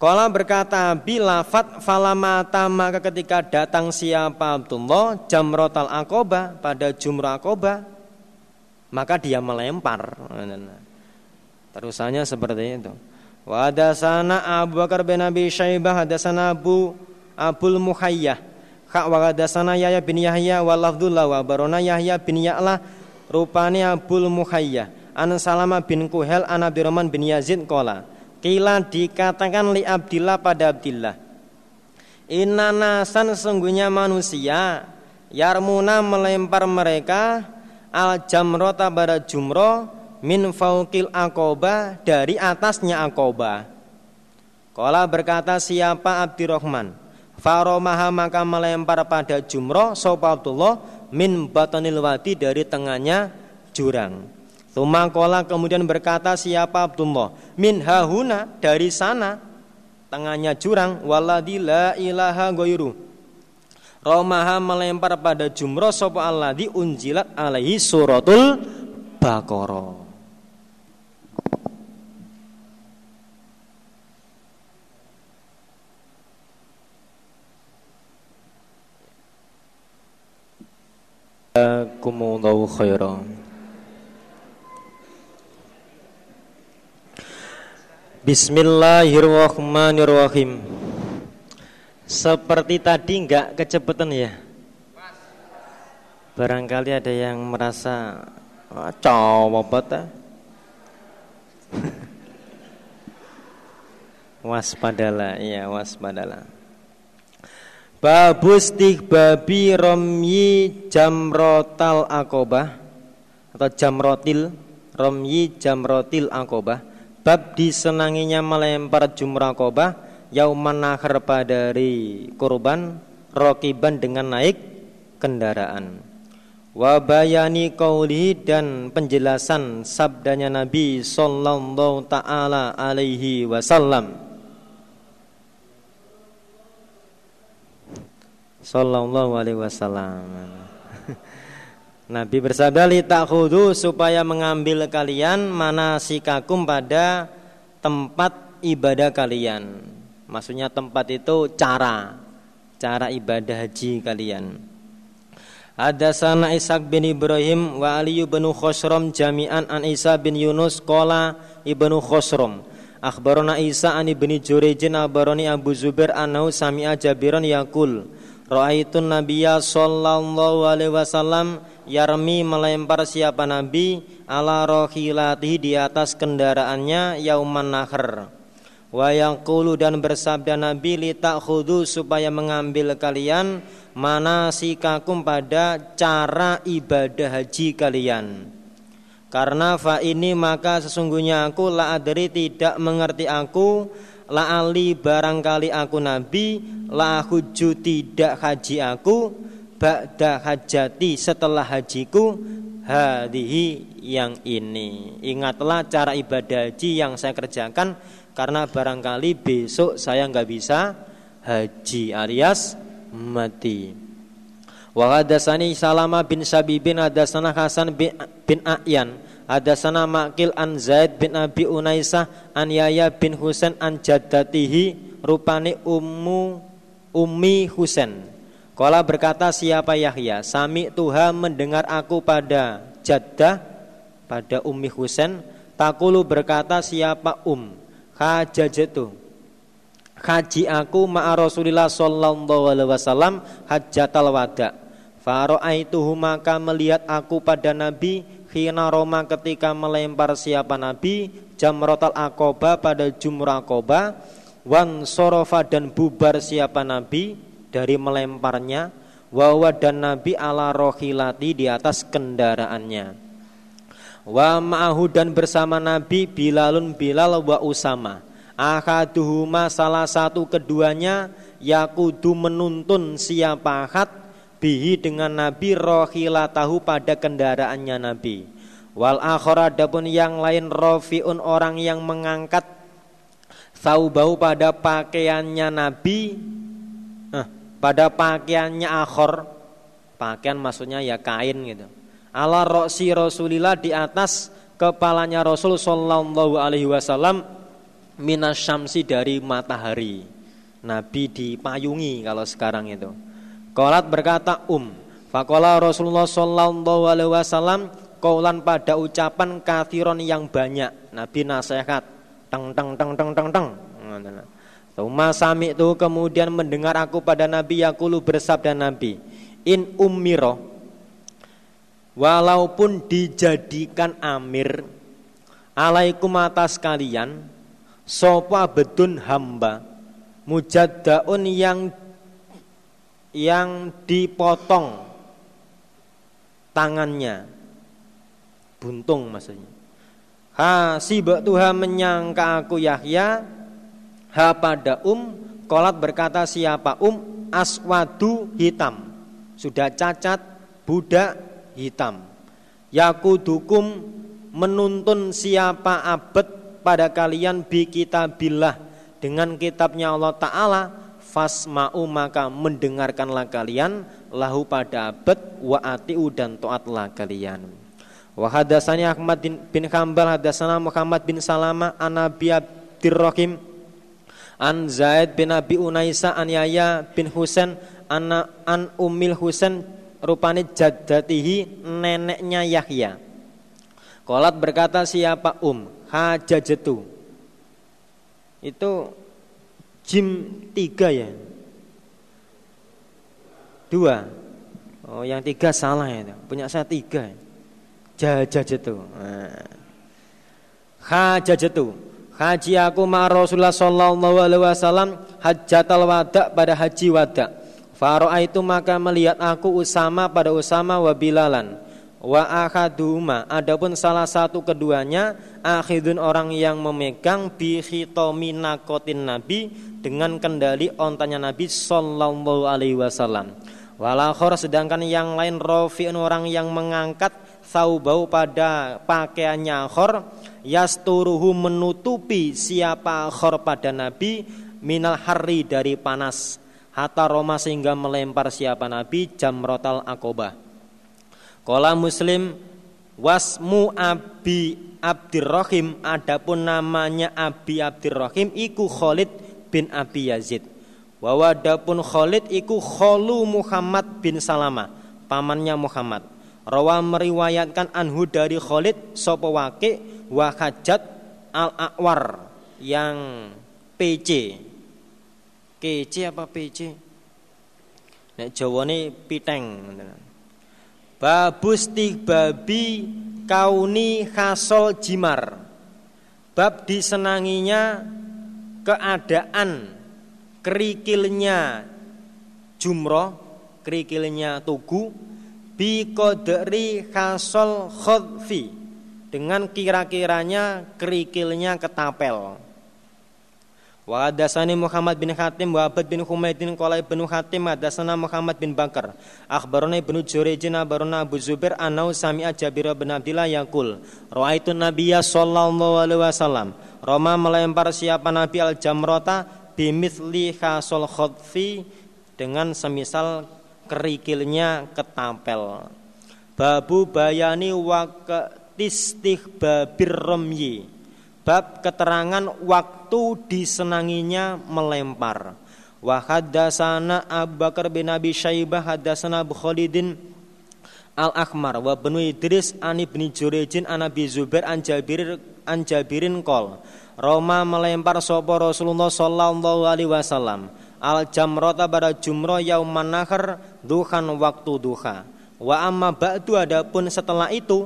Kala berkata Abi lafat falamata maka ketika datang siapa Abdullah jamrotal akoba pada jumrah akoba maka dia melempar. Terusannya seperti itu. Wa sana Abu Bakar bin Abi Syaibah sana Abu Abul Muhayyah. Kha wa sana Yahya bin Yahya wa lafdullah wa barona Yahya bin Ya'la rupani Abul Muhayyah. An Salama bin Kuhel an Abdurrahman bin Yazid kola. Kila dikatakan li Abdillah pada Abdillah. Inna nasan sesungguhnya manusia Yarmuna melempar mereka al jamrota pada jumroh min faukil akoba dari atasnya akoba. Kala berkata siapa Abdurrahman Faromaha maka melempar pada jumroh Sopa min batanil wadi dari tengahnya jurang Tuma kola kemudian berkata siapa Abdullah Min hahuna dari sana Tengahnya jurang Waladi la ilaha goyru Romaha melempar pada jumroh sopa di unjilat alaihi suratul Baqarah. Jazakumullahu khairan. Bismillahirrahmanirrahim. Seperti tadi nggak kecepatan ya. Barangkali ada yang merasa oh, ah. <laughs> waspadalah, iya waspadalah. Babus babi romyi jamrotal akobah atau jamrotil romyi jamrotil akobah bab disenanginya melempar jumrah akobah yauman nahar pada hari kurban rokiban dengan naik kendaraan. Wabayani kauli dan penjelasan sabdanya Nabi sallallahu taala alaihi wasallam. Sallallahu alaihi wasallam Nabi bersabda li ta'khudhu supaya mengambil kalian manasikakum pada tempat ibadah kalian Maksudnya tempat itu cara cara ibadah haji kalian. Ada sana Ishak bin Ibrahim wa Ali bin Khosrom jami'an an Isa bin Yunus kola ibnu Khosrom. Akhbarona Isa an ibni Jurejin akhbaroni Abu Zubair anau sami'a Jabiran yakul. Ra'aitun Nabiya sallallahu alaihi wasallam yarmi melempar siapa Nabi ala rohilatihi di atas kendaraannya yauman nahar Wa yaqulu dan bersabda Nabi li ta'khudhu supaya mengambil kalian manasikakum pada cara ibadah haji kalian. Karena fa ini maka sesungguhnya aku la adri tidak mengerti aku. La ali barangkali aku nabi la huju tidak haji aku ba'da hajati setelah hajiku hadihi yang ini. Ingatlah cara ibadah haji yang saya kerjakan karena barangkali besok saya nggak bisa haji alias mati. Wa hadasani Salama bin Sabibin hadasana Hasan bin, bin A'yan Hadasana Makil an Zaid bin Abi Unaisah an Yaya bin Husain an jaddatihi rupani ummu Ummi Husain. Kala berkata siapa Yahya, sami Tuhan mendengar aku pada jaddah pada Ummi Husain, takulu berkata siapa Um, hajajatu. Haji aku ma'a Rasulillah sallallahu alaihi wasallam hajjatal wada. Faro'aituhu maka melihat aku pada Nabi Khina Roma ketika melempar siapa Nabi Jamrotal Akoba pada Jumrah Akoba Wan sorofa dan bubar siapa Nabi Dari melemparnya Wawa dan Nabi ala rohilati di atas kendaraannya. Wa ma'ahu dan bersama Nabi Bilalun Bilal wa Usama. Akaduhuma salah satu keduanya Yakudu menuntun siapa hat bihi dengan Nabi rohilatahu pada kendaraannya Nabi. Wal akhir adapun yang lain rofiun orang yang mengangkat saubau pada pakaiannya Nabi. Eh, pada pakaiannya akhor pakaian maksudnya ya kain gitu ala roksi Rasulillah di atas kepalanya Rasul Sallallahu Alaihi Wasallam minas syamsi dari matahari Nabi dipayungi kalau sekarang itu Kolat berkata um. Fakola Rasulullah Sallallahu Alaihi Wasallam kaulan pada ucapan kathiron yang banyak. Nabi nasihat. Teng teng teng teng teng teng. Tuma sami itu kemudian mendengar aku pada Nabi Yakulu bersabda Nabi. In ummiro. Walaupun dijadikan amir alaikum atas kalian sopa bedun hamba mujaddaun yang yang dipotong tangannya buntung maksudnya ha si Tuhan menyangka aku Yahya ha pada um kolat berkata siapa um aswadu hitam sudah cacat budak hitam yakudukum menuntun siapa abad pada kalian bi kitabillah dengan kitabnya Allah Ta'ala fasma'u maka mendengarkanlah kalian lahu pada abad wa atiu dan taatlah kalian. Wa hadatsani Ahmad bin Hambal hadatsana Muhammad bin Salama an Abi Abdirrahim an Zaid bin Abi Unaisa an Yaya bin Husain an an Ummil Husain rupane jaddatihi neneknya Yahya. Kolat berkata siapa Um hajajatu. Itu Jim tiga ya? Dua. Oh yang tiga salah ya Punya saya tiga. Jajajatu nah. Hajajatu Haji aku ma Rasulullah sallallahu alaihi wasallam hajjatal wada pada haji wada. Faro'a itu maka melihat aku Usama pada Usama wa Bilalan wa akaduma adapun salah satu keduanya akhidun orang yang memegang bi nakotin nabi dengan kendali ontanya Nabi Sallallahu Alaihi Wasallam. Walakhor sedangkan yang lain rofiun orang yang mengangkat saubau pada pakaiannya khor yasturuhu menutupi siapa khor pada Nabi minal hari dari panas hatta Roma sehingga melempar siapa Nabi jamrotal akobah. Kola Muslim wasmu Abi Abdirrahim adapun namanya Abi Abdirrahim iku Khalid bin Abi Yazid. Wa wadapun Khalid iku Kholu Muhammad bin Salama, pamannya Muhammad. Rawa meriwayatkan anhu dari Khalid sapa wake wa hajat al-A'war yang PC. PC apa PC? Nek Jawane piteng. Babus babi kauni khasol jimar. Bab disenanginya keadaan kerikilnya jumroh, kerikilnya tugu bi kodri khasol khodfi dengan kira-kiranya kerikilnya ketapel. Wa Muhammad bin Hatim wa Abad bin Humaydin qala Ibnu Hatim hadasana Muhammad bin Bakar akhbarana Ibnu Jurayjin akhbarana Abu Zubair anau sami'a Jabir bin Abdillah yaqul raaitu nabiyya sallallahu alaihi wasallam Roma melempar siapa Nabi al-jamrota bimithli khasol khotfi dengan semisal kerikilnya ketapel. Babu bayani istihbabir ramyi. Bab keterangan waktu disenanginya melempar. Wa haddatsana Abu Bakar bin Abi Syaibah haddatsana Abu Khalidin Al Akhmar wa bin Idris an ibni Jurejin an Abi Zubair an Jabir an Jabirin kol Roma melempar sopo Rasulullah sallallahu alaihi wasallam. Al jamrota pada jumroh yauman nahar duhan waktu duha. Wa amma ba'du adapun setelah itu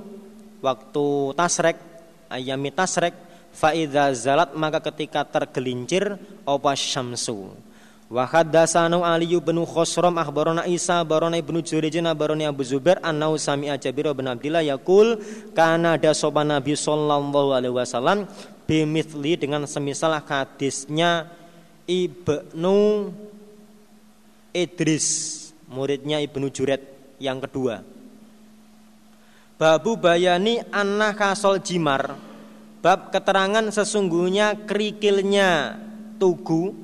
waktu tasrek ayami tasrek faida zalat maka ketika tergelincir opa syamsu? Wa haddatsanu Ali bin Khosram akhbarana Isa barona ibnu Jurijin barona Abu Zubair annau sami'a Jabir bin Abdullah yaqul kana ada sopan Nabi sallallahu alaihi wasallam bimithli dengan semisal hadisnya Ibnu Idris muridnya Ibnu Juret yang kedua Babu bayani anna kasol jimar. Bab keterangan sesungguhnya kerikilnya tugu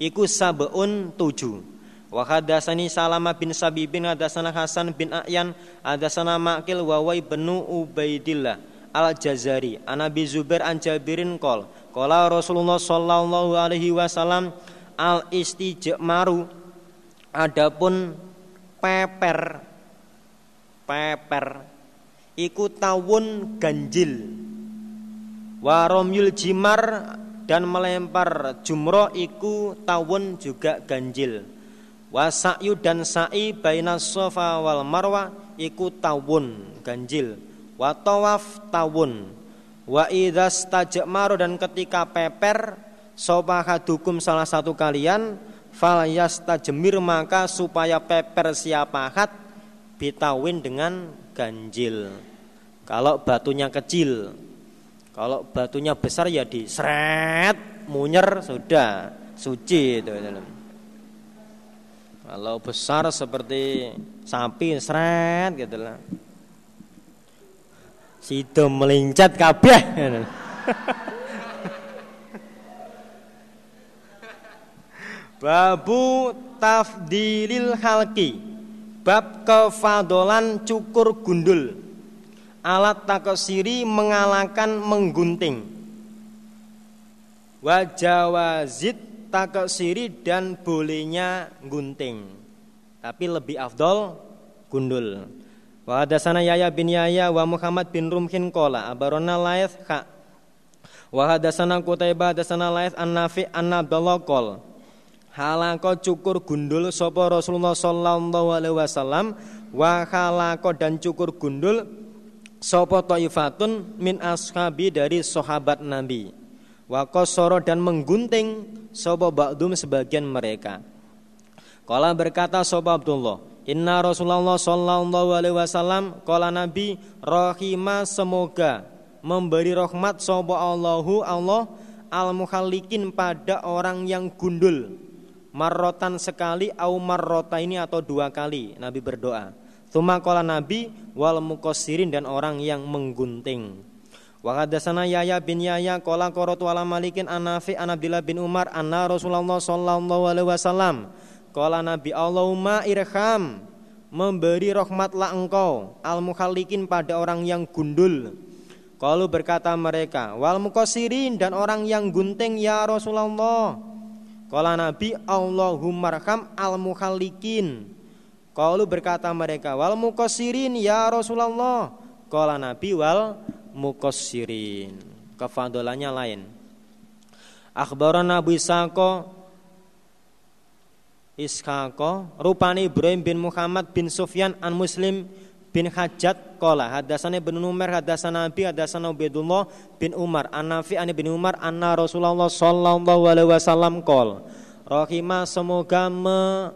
iku sabun tujuh wa hadatsani Salama bin Sabibin hadatsana Hasan bin A'yan hadatsana Maqil wa wa ibnu Ubaidillah Al-Jazari an Abi Zubair an Jabirin qol qala Rasulullah sallallahu alaihi wasallam al istijmaru adapun peper peper iku tawun ganjil. Waromyul jimar dan melempar jumroh iku tawun juga ganjil. Wasa'yu dan sa'i baina sofa wal marwa iku tawun ganjil. Wa tawaf tawun. Wa idas tajmaru dan ketika peper sopa hadukum salah satu kalian fal yastajmir maka supaya peper siapa hat bitawin dengan ganjil kalau batunya kecil kalau batunya besar ya di seret, munyer sudah suci itu. Kalau besar seperti sapi seret gitu lah. Sido melincet kabeh. <laughs> Babu tafdilil halki Bab kefadolan cukur gundul. Alat takosiri mengalahkan menggunting. Wajawazid takosiri dan bolehnya gunting. Tapi lebih afdol gundul. Wa hadasana Yaya bin Yaya wa Muhammad bin Rumhin kola abarona laith kha wa hadasana Qutaibah hadasana laith an Nafi an Abdullah kol halako cukur gundul sopo Rasulullah sallallahu alaihi wasallam wa halako dan cukur gundul Sopo toifatun min ashabi dari sahabat Nabi. Wa kosoro dan menggunting Sopo ba'dum sebagian mereka. Kala berkata Sopo Abdullah Inna Rasulullah Sallallahu Alaihi Wasallam Kala Nabi Rahimah semoga Memberi rahmat Sopo Allahu Allah Al-Mukhalikin pada orang yang gundul Marrotan sekali Au marrota ini atau dua kali Nabi berdoa Tuma kola Nabi wal mukosirin dan orang yang menggunting. Wa hadatsana Yaya bin Yaya kola qaratu ala Malikin anafi anabila bin Umar anna Rasulullah sallallahu alaihi wasallam kola Nabi Allahumma irham memberi rahmatlah engkau al mukhalikin pada orang yang gundul. Kalau berkata mereka wal mukosirin dan orang yang gunting ya Rasulullah. Kala Nabi Allahumma arham al mukhalikin Qalu berkata mereka wal mukosirin ya Rasulullah. Qala Nabi wal mukosirin. Kefadolannya lain. Akhbarana Abu Isako Ishaqo rupani Ibrahim bin Muhammad bin Sufyan an Muslim bin Hajat kola hadasana bin Umar hadasana Nabi hadasana Ubaidullah bin Umar an Nafi an bin Umar anna Rasulullah sallallahu alaihi wasallam kol Rahimah semoga me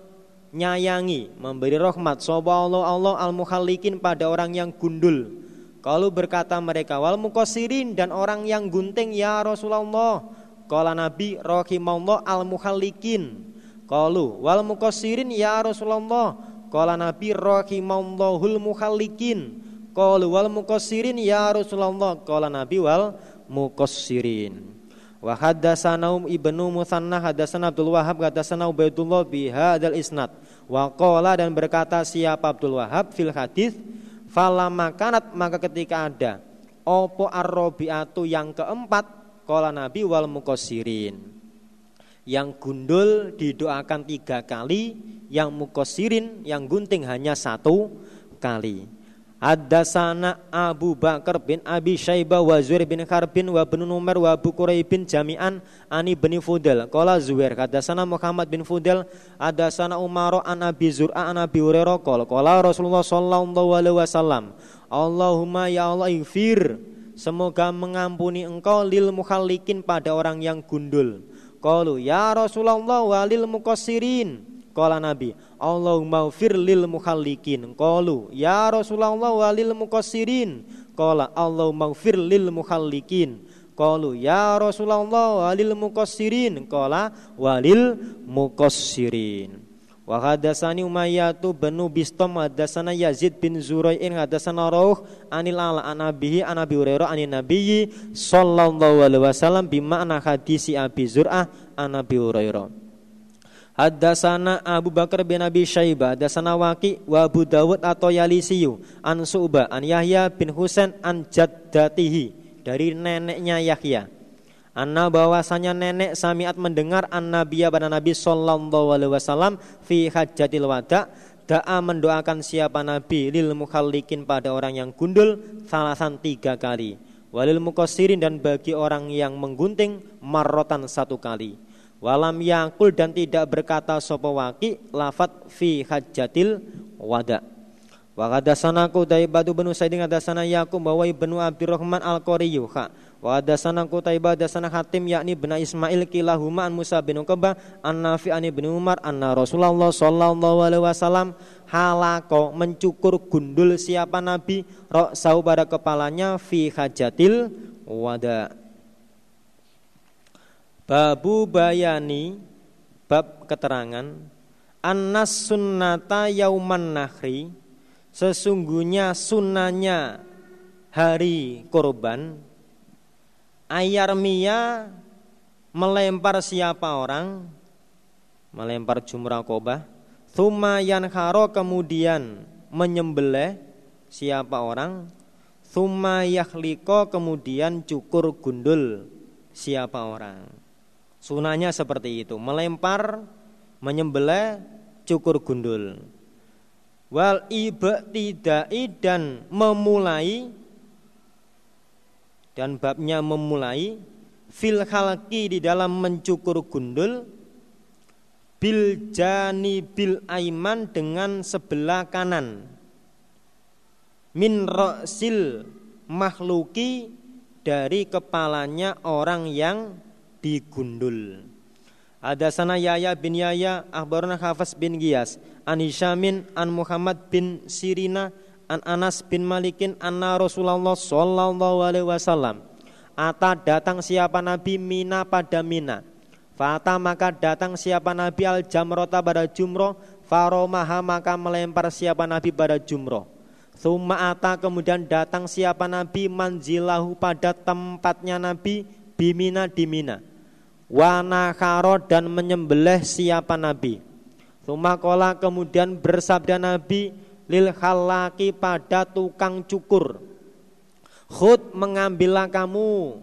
nyayangi, memberi rahmat sapa Allah Allah al muhallikin pada orang yang gundul. Kalau berkata mereka wal mukosirin dan orang yang gunting ya Rasulullah. Kala Nabi rahimallah al muhallikin. Kalau wal mukosirin ya Rasulullah. Kala Nabi rahimallahul muhallikin. Kalau wal mukosirin ya Rasulullah. Kala Nabi wal mukosirin. Wa haddatsana Ibnu Musanna haddatsana Abdul Wahab haddatsana Ubaidullah bi hadzal isnad. Waqala dan berkata siapa Abdul Wahab fil hadis fala makanat maka ketika ada opo arrobiatu yang keempat kola nabi wal mukosirin yang gundul didoakan tiga kali yang mukosirin yang gunting hanya satu kali Hadasana Abu Bakar bin Abi Syaibah wa Zuhair bin Kharbin wa bin Umar wa Abu bin jami'an ani bin Fudel. Qala Zuhair hadasana Muhammad bin Fudel hadasana Umar an Abi Zur'a an Abi Hurairah qala Rasulullah sallallahu alaihi wasallam Allahumma ya Allah ighfir semoga mengampuni engkau lil mukhallikin pada orang yang gundul. Qalu ya Rasulullah walil muqassirin Kala Nabi, Allahumma fir lil mukhallikin. Qalu, ya Rasulullah walil muqassirin. Qala Allahumma fir lil mukhallikin. Qalu, ya Rasulullah walil muqassirin. Qala walil muqassirin. Wa hadatsani Umayyah bin Bistam hadatsana Yazid bin Zurai'in hadatsana Rauh anil ala an abihi an Abi Hurairah anin Nabiyyi sallallahu alaihi wasallam bima'na hadisi Abi Zur'ah an Abi Hurairah. Hadasana Abu Bakar bin Abi Syaibah Hadasana Waki wa Abu Dawud atau Yalisiyu An Su'ba An Yahya bin Husain An Jaddatihi Dari neneknya Yahya. Anna bahwasanya nenek samiat mendengar an Nabiya pada Nabi Sallallahu Alaihi Wasallam fi hajatil wada Da'a mendoakan siapa Nabi lil mukhallikin pada orang yang gundul salasan tiga kali. Walil mukosirin dan bagi orang yang menggunting marrotan satu kali Walam yakul dan tidak berkata sopo waki lafat fi hajatil wada. Wa hadatsana Qutaibah bin Sa'id hadatsana Yaqub bahwa ibnu Abdurrahman Al-Qariyu kha. Wa hadatsana Qutaibah hadatsana Hatim yakni bin Ismail kilahuma an Musa bin Uqbah an Nafi an bin Umar anna Rasulullah sallallahu alaihi wasallam halako mencukur gundul siapa nabi rok pada kepalanya fi hajatil wada. Babu bayani bab keterangan Anas sunnata yauman nahri Sesungguhnya sunnahnya hari korban Ayarmia melempar siapa orang? Melempar jumrah kobah. Thumma yankharo kemudian menyembelih siapa orang? Thumma yakhliko kemudian cukur gundul siapa orang Sunahnya seperti itu, melempar, menyembelih, cukur gundul. Wal ibtidai dan memulai dan babnya memulai fil khalqi di dalam mencukur gundul bil jani bil aiman dengan sebelah kanan min ro'sil makhluki dari kepalanya orang yang digundul. Ada sana Yaya bin Yaya akhbarana Hafaz bin Giyas an Hisyamin an Muhammad bin Sirina an Anas bin Malikin anna Rasulullah sallallahu alaihi wasallam. Ata datang siapa Nabi? Mina pada Mina. Fata maka datang siapa Nabi? Al jamrota pada jumroh. Faromaha maka melempar siapa Nabi pada jumroh. Thumma ata kemudian datang siapa Nabi? Manzilahu pada tempatnya Nabi Bimina di Mina wanakaro dan menyembelih siapa Nabi. Sumakola kemudian bersabda Nabi lil halaki pada tukang cukur. Khud mengambillah kamu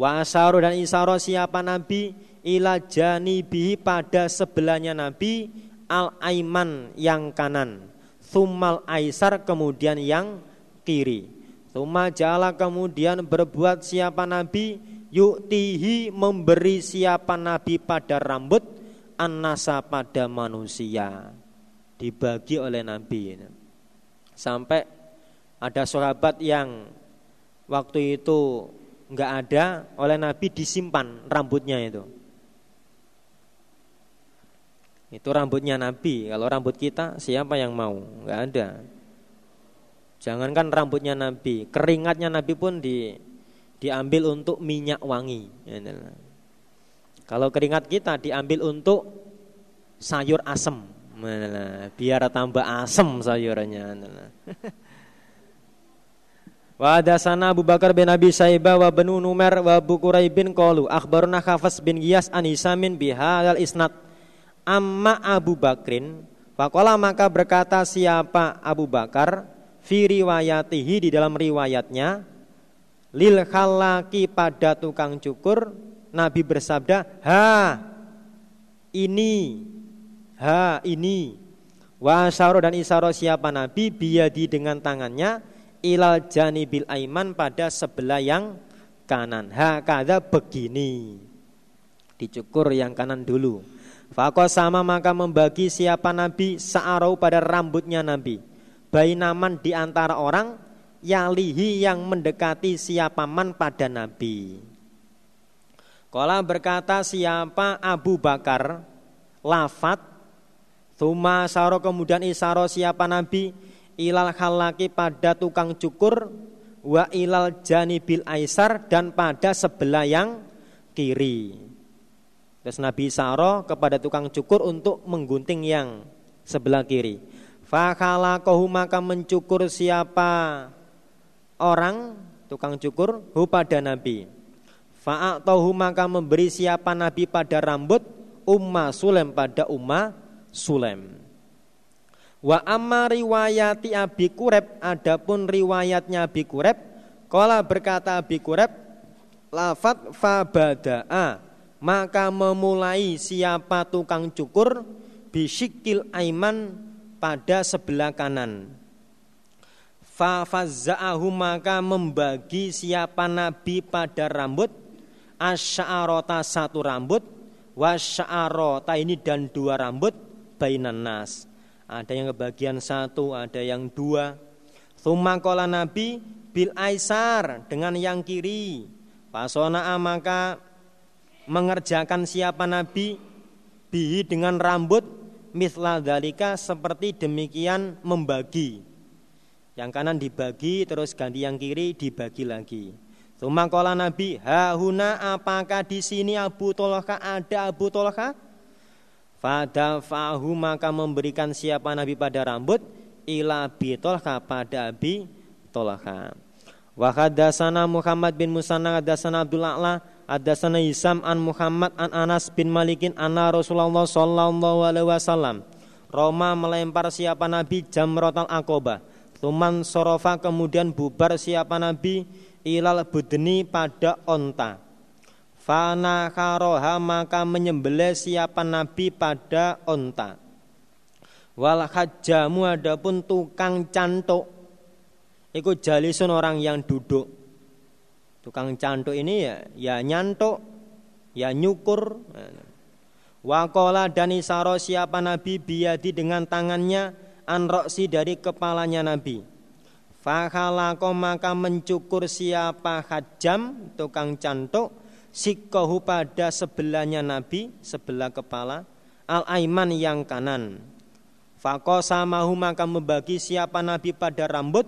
Wasaru dan isaro siapa Nabi ila janibi pada sebelahnya Nabi al aiman yang kanan. Thumal aisar kemudian yang kiri. Thumma jala kemudian berbuat siapa Nabi Yuktihi memberi siapa nabi pada rambut Anasa pada manusia Dibagi oleh nabi Sampai ada sahabat yang Waktu itu nggak ada oleh nabi disimpan rambutnya itu itu rambutnya Nabi. Kalau rambut kita siapa yang mau? Nggak ada. Jangankan rambutnya Nabi, keringatnya Nabi pun di diambil untuk minyak wangi. Kalau keringat kita diambil untuk sayur asem, biar tambah asem sayurannya. Wa sana Abu Bakar bin Abi Saibah wa benu Numer wa Abu bin qalu akhbaruna Khafas bin Giyas an Hisamin bihal isnad amma Abu Bakrin Fakola maka berkata siapa Abu Bakar fi riwayatihi di dalam riwayatnya lil khalaki pada tukang cukur Nabi bersabda ha ini ha ini. Wa dan isaro siapa Nabi? Biyadi dengan tangannya ilal janibil aiman pada sebelah yang kanan. Ha kada begini. Dicukur yang kanan dulu. Fakoh sama maka membagi siapa Nabi? Sa'arau pada rambutnya Nabi. Bainaman di antara orang yalihi yang mendekati siapa man pada Nabi. Kala berkata siapa Abu Bakar lafat Tuma saro kemudian isaro siapa Nabi ilal halaki pada tukang cukur wa ilal janibil aisar dan pada sebelah yang kiri. Terus Nabi Saro kepada tukang cukur untuk menggunting yang sebelah kiri. Fakalakohu maka mencukur siapa orang tukang cukur hu pada Nabi. Fa'atohu maka memberi siapa Nabi pada rambut Umma Sulem pada Umma Sulem. Wa amma riwayati Abi Kureb adapun riwayatnya Abi Kureb Kala berkata Abi Kureb lafat fabada'a maka memulai siapa tukang cukur bisikil aiman pada sebelah kanan. Fafazza'ahu maka membagi siapa nabi pada rambut asy'arota satu rambut wasy'arota ini dan dua rambut bainan nas. Ada yang kebagian satu, ada yang dua. Sumakola nabi bil aisar dengan yang kiri. Pasona maka mengerjakan siapa nabi bihi dengan rambut misla dalika seperti demikian membagi. Yang kanan dibagi terus ganti yang kiri dibagi lagi. Sumakola Nabi, hahuna apakah di sini Abu Tolha ada Abu Tolha? Fada fahu maka memberikan siapa Nabi pada rambut ila Abi Tolha pada Abi Tolha. Wahadasana Muhammad bin Musanna hadasana Abdul A'la Hadasana Hisam an Muhammad an Anas bin Malikin anna Rasulullah sallallahu alaihi wasallam Roma melempar siapa Nabi jamrotal akobah Tuman sorofa kemudian bubar siapa Nabi? Ilal budni pada onta. Fana karoha maka menyembelih siapa Nabi pada onta. Wal adapun tukang cantuk. Ikut jalisun orang yang duduk. Tukang cantuk ini ya ya nyantuk, ya nyukur. Wakola dan isaro siapa Nabi? Biadi dengan tangannya anroksi dari kepalanya Nabi. Fakhalako maka mencukur siapa hajam tukang cantuk sikohu pada sebelahnya Nabi sebelah kepala al aiman yang kanan. Fakosamahu maka membagi siapa Nabi pada rambut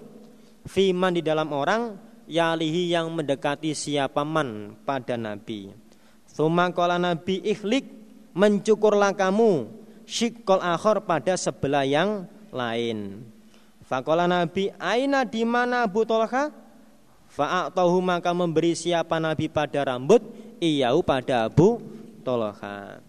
fiman di dalam orang yalihi yang mendekati siapa man pada Nabi. Thumma kala Nabi ikhlik mencukurlah kamu syikol akhor pada sebelah yang lain. Fakola Nabi aina di mana Abu Tolha? Fa'atahu maka memberi siapa Nabi pada rambut iyau pada Abu Tolha.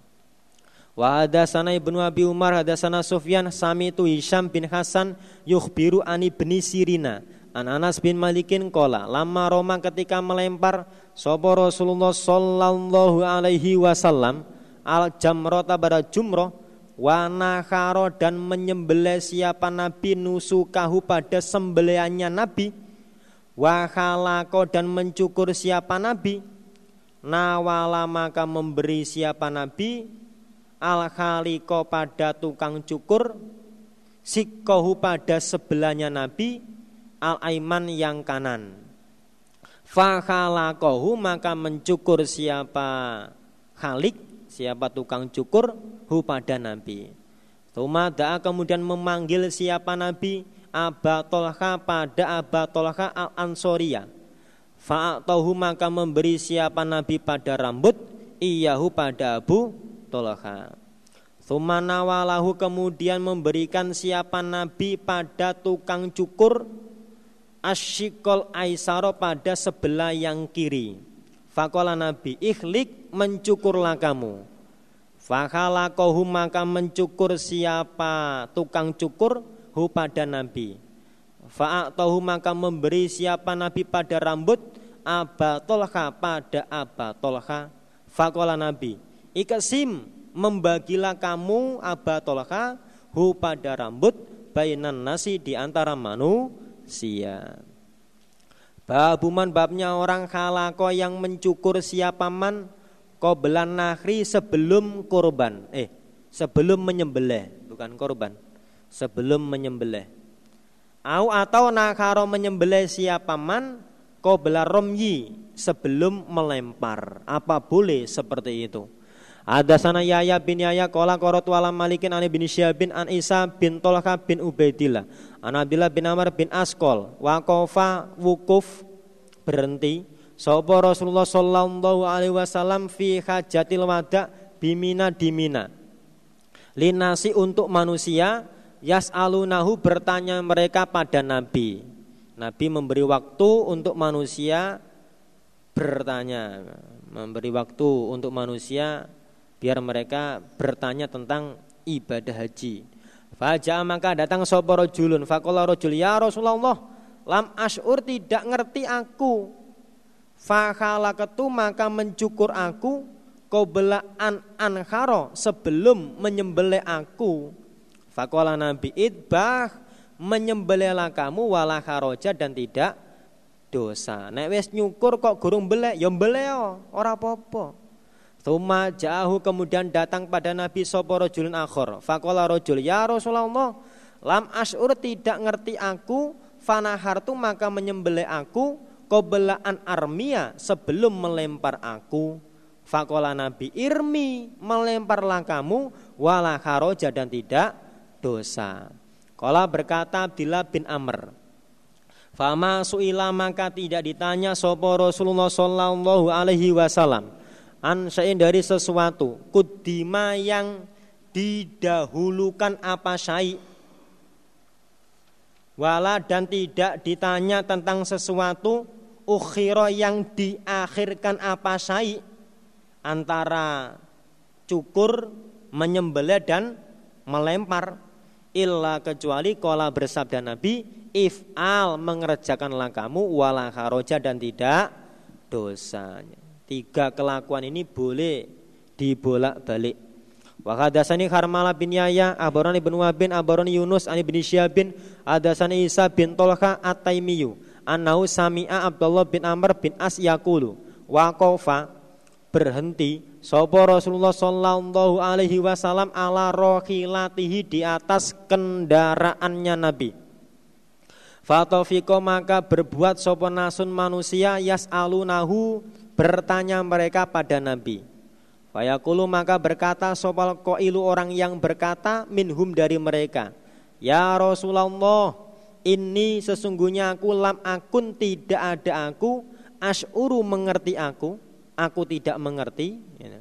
Wa hadasana Ibnu Abi Umar hadasana Sufyan sami tu Hisham bin Hasan yukhbiru ani bin Sirina An Anas bin Malikin kola lama Roma ketika melempar sopo Rasulullah Sallallahu Alaihi Wasallam al jamrota pada jumroh wanakaro dan menyembelih siapa Nabi nusukahu pada sembeliannya Nabi. Wahalako dan mencukur siapa Nabi. Nawala maka memberi siapa Nabi. Al khaliko pada tukang cukur. Sikohu pada sebelahnya Nabi. Al-aiman yang kanan. Fakhalakohu maka mencukur siapa khalik, siapa tukang cukur, hu pada Nabi. Tumada kemudian memanggil siapa Nabi Aba Tolha pada Aba Tolha al-Ansoria. Fa'atohu maka memberi siapa Nabi pada rambut, iyahu pada Abu Tolha. Sumanawalahu kemudian memberikan siapa Nabi pada tukang cukur asyikol aisaro pada sebelah yang kiri. Fakola Nabi ikhlik mencukurlah kamu. Fakhalakohu maka mencukur siapa tukang cukur hu pada Nabi. Fa'atohu maka memberi siapa Nabi pada rambut Aba Tolha pada Aba Tolha Fakola Nabi Ikasim membagilah kamu Aba Tolha Hu pada rambut Bainan nasi di antara manusia Babuman babnya orang halako yang mencukur siapa man Kobelan nahri sebelum korban Eh sebelum menyembelih Bukan korban Sebelum menyembelih Au atau nakaro menyembelih siapa man Qobla romyi sebelum melempar. Apa boleh seperti itu? Ada sana Yaya bin Yaya kola korot wala malikin ani bin Syabin an Isa bin Tolha bin Ubaidillah. An Abdillah bin Amr bin Askol. Wakofa wukuf berhenti. Sopo Rasulullah Sallallahu Alaihi Wasallam fi hajatil wada bimina dimina. Linasi untuk manusia yas alunahu bertanya mereka pada Nabi. Nabi memberi waktu untuk manusia bertanya, memberi waktu untuk manusia biar mereka bertanya tentang ibadah haji. Fajar maka datang soporo julun fakola rojul ya Rasulullah lam ashur tidak ngerti aku fakala ketu maka mencukur aku kobela an anharo sebelum menyembelih aku fakola nabi idbah menyembelihlah kamu wala kharoja dan tidak dosa. Nek wis nyukur kok gurung belek, ya mbeleo, ora apa-apa. Tuma jahu kemudian datang pada Nabi sopo rojulun akhor. Fakola rojul, ya Rasulullah, lam asur tidak ngerti aku, fanahartu maka menyembelih aku, kobelaan armia sebelum melempar aku. Fakola Nabi irmi melemparlah kamu wala kharoja dan tidak dosa. Kala berkata Abdillah bin Amr. Fama suila maka tidak ditanya sopo Rasulullah Sallallahu Alaihi Wasallam an dari sesuatu. Kudima yang didahulukan apa syai? Wala dan tidak ditanya tentang sesuatu ukhiro yang diakhirkan apa syai? Antara cukur menyembelih dan melempar. Illa kecuali kola bersabda Nabi if'al mengerjakanlah kamu wala haroja dan tidak dosanya tiga kelakuan ini boleh dibolak-balik. Wa hadatsani Harmala bin Yahya, abarani bin Wabin, abarani Yunus ani bin Syabin, hadatsani Isa bin Tolha At-Taimiyu, annau sami'a Abdullah bin Amr bin As yaqulu, waqafa berhenti. Sopo Rasulullah Sallallahu Alaihi Wasallam ala rohilatihi di atas kendaraannya Nabi. Fatofiko maka berbuat sopo nasun manusia yas alunahu bertanya mereka pada Nabi. Fayakulu maka berkata sopal koilu orang yang berkata minhum dari mereka. Ya Rasulullah ini sesungguhnya aku lam akun tidak ada aku asuru mengerti aku aku tidak mengerti ya.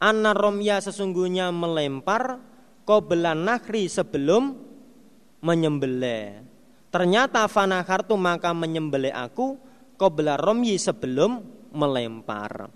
Anna romya sesungguhnya melempar Qobelan nakri sebelum menyembelih Ternyata fanakartu maka menyembelih aku Qobla romyi sebelum melempar.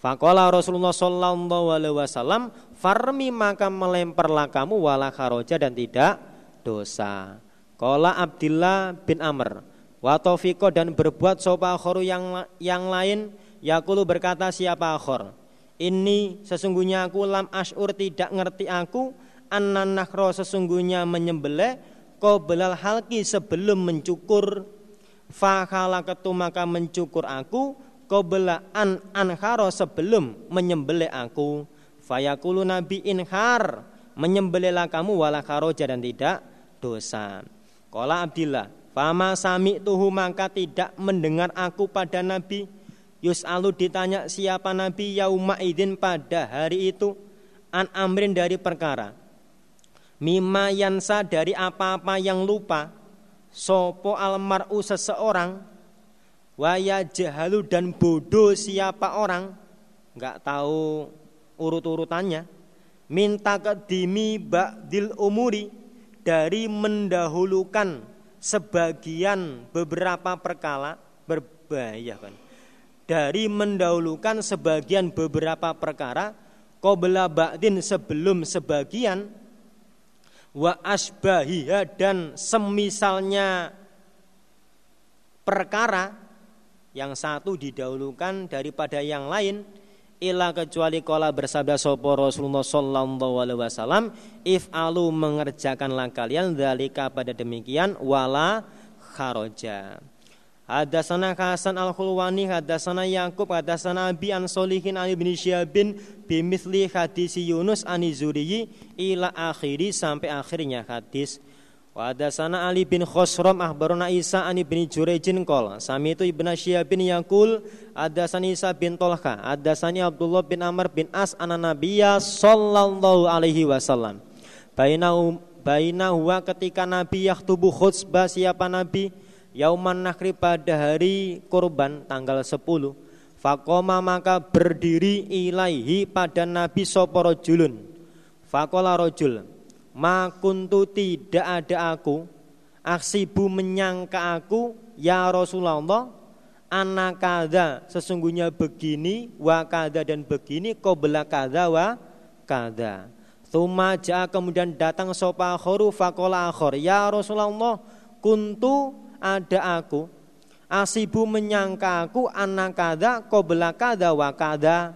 Fakola Rasulullah Sallallahu Alaihi Wasallam Farmi maka melemparlah kamu wala kharoja dan tidak dosa. Kola Abdillah bin Amr Watofiko dan berbuat sopa yang yang lain? Yakulu berkata siapa akhor? Ini sesungguhnya aku lam ashur tidak ngerti aku Anan nakhro sesungguhnya menyembelih belal halki sebelum mencukur. Fakala ketu maka mencukur aku bela an anharo sebelum menyembelih aku. Fayakulu nabi inhar Menyembelihlah kamu wala kharoja dan tidak dosa. Kola Abdillah Fama sami tuhu maka tidak mendengar aku pada nabi. Yus'alu ditanya siapa Nabi yauma idin pada hari itu? An amrin dari perkara. Mima yansa dari apa-apa yang lupa. Sopo almaru seseorang waya jahalu dan bodoh siapa orang? Nggak tahu urut-urutannya. Minta kedimi ba'dil umuri dari mendahulukan sebagian beberapa perkala berbahaya kan dari mendahulukan sebagian beberapa perkara qabla ba'din sebelum sebagian wa asbahiha dan semisalnya perkara yang satu didahulukan daripada yang lain ila kecuali kala bersabda sopo Rasulullah sallallahu alaihi wasallam if alu mengerjakanlah kalian dalika pada demikian wala kharoja. Hadasana Hasan al-Khulwani Hadasana Yakub Hadasana Abi an Solihin an Ibn Syabin Bimithli hadisi Yunus an Ila akhiri sampai akhirnya hadis Wa hadasana Ali bin Khosrom Ahbaruna Isa an Ibn Jurejin Kol Sami itu Ibn Syabin Yakul Hadasani Isa bin Tolha Hadasani Abdullah bin Amr bin As Ana Nabiya Sallallahu alaihi wasallam. Baina, baina huwa ketika Nabi Yaktubu khutbah siapa Nabi? Yauman Nakri pada hari kurban tanggal 10 Fakoma maka berdiri ilaihi pada Nabi Soporo Julun Fakola rojul Makuntu tidak ada aku Aksibu menyangka aku Ya Rasulullah Anak kada sesungguhnya begini Wa kada dan begini Qobla kada wa kada. Tuma kemudian datang sopa khoru fakola akhor Ya Rasulullah Kuntu ada aku asibu menyangka aku anak kada qabla kada wa kada.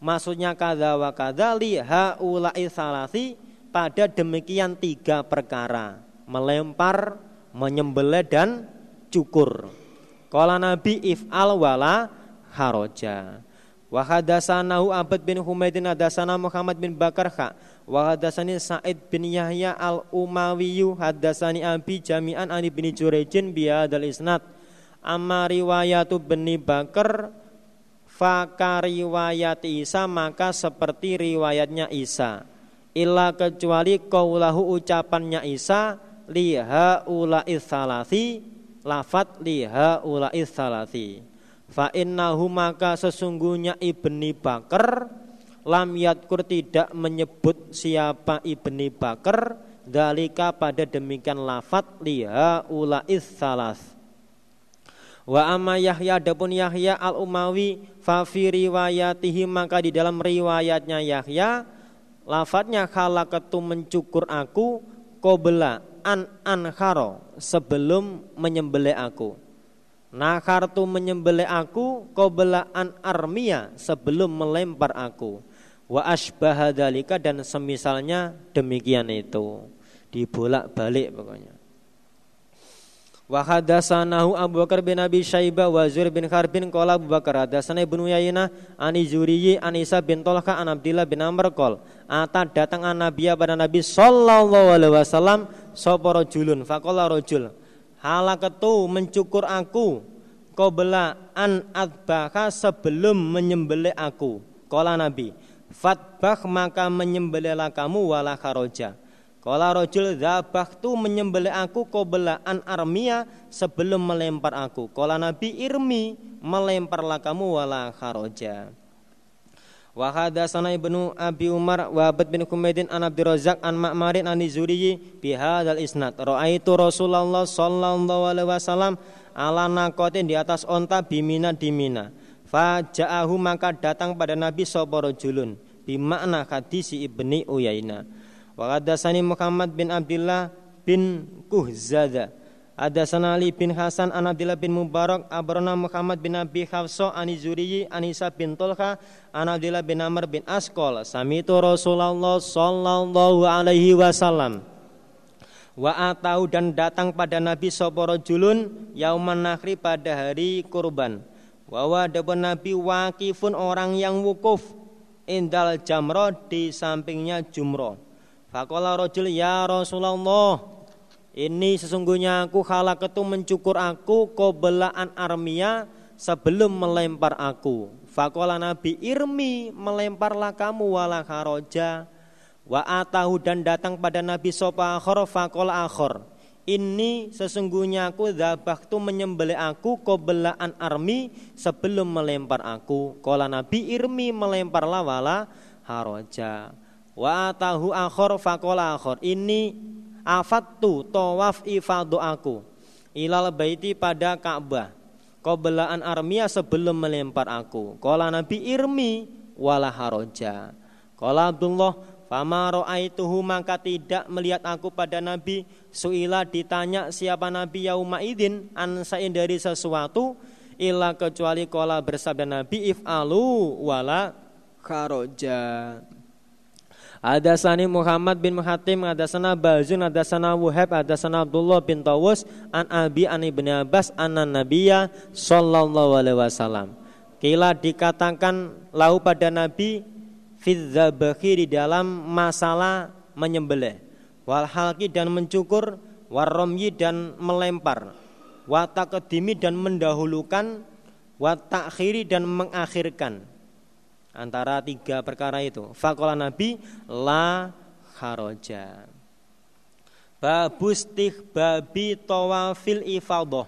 Maksudnya kada wa kada liha ulai salasi pada demikian tiga perkara melempar menyembelih dan cukur. Kala Nabi if'al wala haroja. Wa hadasanahu Abad bin Humaydin hadasana Muhammad bin Bakar kha. Wa Sa'id bin Yahya al-Umawiyu hadasani Abi jami'an ani bin Jurejin bihadal isnad. Amma riwayatu bin Bakar Faka riwayat Isa maka seperti riwayatnya Isa Illa kecuali kaulahu ucapannya Isa Liha ula salasi Lafat liha ula salasi Fa innahu maka sesungguhnya Ibni Bakar lam yadkur tidak menyebut siapa Ibni Bakar dalika pada demikian lafat liha ulais salas Wa amma Yahya adapun Yahya al Umawi fa fi riwayatihi maka di dalam riwayatnya Yahya lafadznya khalaqatu mencukur aku qabla an ankharo sebelum menyembelih aku Nakartu menyembelih aku an armia sebelum melempar aku. Wa asbahadalika dan semisalnya demikian itu. Dibolak-balik pokoknya. Wa hadasanahu Abu Bakar bin Abi Syaibah wa Zuhair bin Kharbin qala Abu Bakar. Hadasana Ibnu Yainah ani Zuriyi an Isa bin Tolka an Abdillah bin Amr qol. Ata datang an Nabiya pada Nabi sallallahu alaihi wasallam sapa rajulun? Faqala rajul halakatu mencukur aku. Qabla an adbaka sebelum menyembelih aku. Kala Nabi Fatbah maka menyembelihlah kamu wala kharoja Kala rojul tu menyembelih aku qabla an armia sebelum melempar aku Kala Nabi irmi melemparlah kamu wala kharoja Wa hadatsana Ibnu Abi Umar wa Abad bin Humaidin an Abdi Razak an Ma'marin an Zuriyi bi hadzal isnad. Ra'aitu Rasulullah sallallahu alaihi wasallam ala nakotin di atas onta bimina di mina. Faja'ahu maka datang pada Nabi sapa rajulun bimakna hadisi Ibni Uyaina. Wa hadatsani Muhammad bin Abdullah bin Kuhzada. Ada sanali bin Hasan an Abdillah bin Mubarak abrona Muhammad bin Abi Hafsa an Zuriyi an Isa bin Tulha an Abdillah bin Amr bin Askol samitu Rasulullah sallallahu alaihi wasallam. Wa atau dan datang pada Nabi sapa julun yauman nakhri pada hari kurban. Wa wadapun Nabi wakifun orang yang wukuf indal jamro di sampingnya jumroh Fakola rojul ya Rasulullah ini sesungguhnya aku ketu mencukur aku kobelaan armia sebelum melempar aku. Fakola Nabi Irmi melemparlah kamu wala haroja wa atahu dan datang pada Nabi sopa akhor fakola akhor. Ini sesungguhnya aku tu menyembelih aku kobelaan armi sebelum melempar aku. Kola Nabi Irmi melemparlah wala haroja. Wa atahu akhor fakola akhor. Ini Afatu tawaf ifadu aku ilal baiti pada Ka'bah. Qobelaan armia sebelum melempar aku. Kala Nabi irmi wala haroja. Kala Abdullah Fama ro'aituhu maka tidak melihat aku pada Nabi Suila ditanya siapa Nabi yauma idin Ansain dari sesuatu illa kecuali kola bersabda Nabi if'alu wala kharoja. Ada sani Muhammad bin Hatim, ada sana Bazun, ada sana Wuhab, ada sana Abdullah bin Tawus, an Abi an ibni Abbas, an Nabiya Sallallahu Alaihi Wasallam. Kila dikatakan lau pada Nabi Fidzabahi di dalam masalah menyembelih. Wal halki dan mencukur waromyi dan melempar. Watakedimi dan mendahulukan. Watakhiri dan mengakhirkan antara tiga perkara itu. Fakola Nabi la haroja. Babustih babi tawafil ifadoh.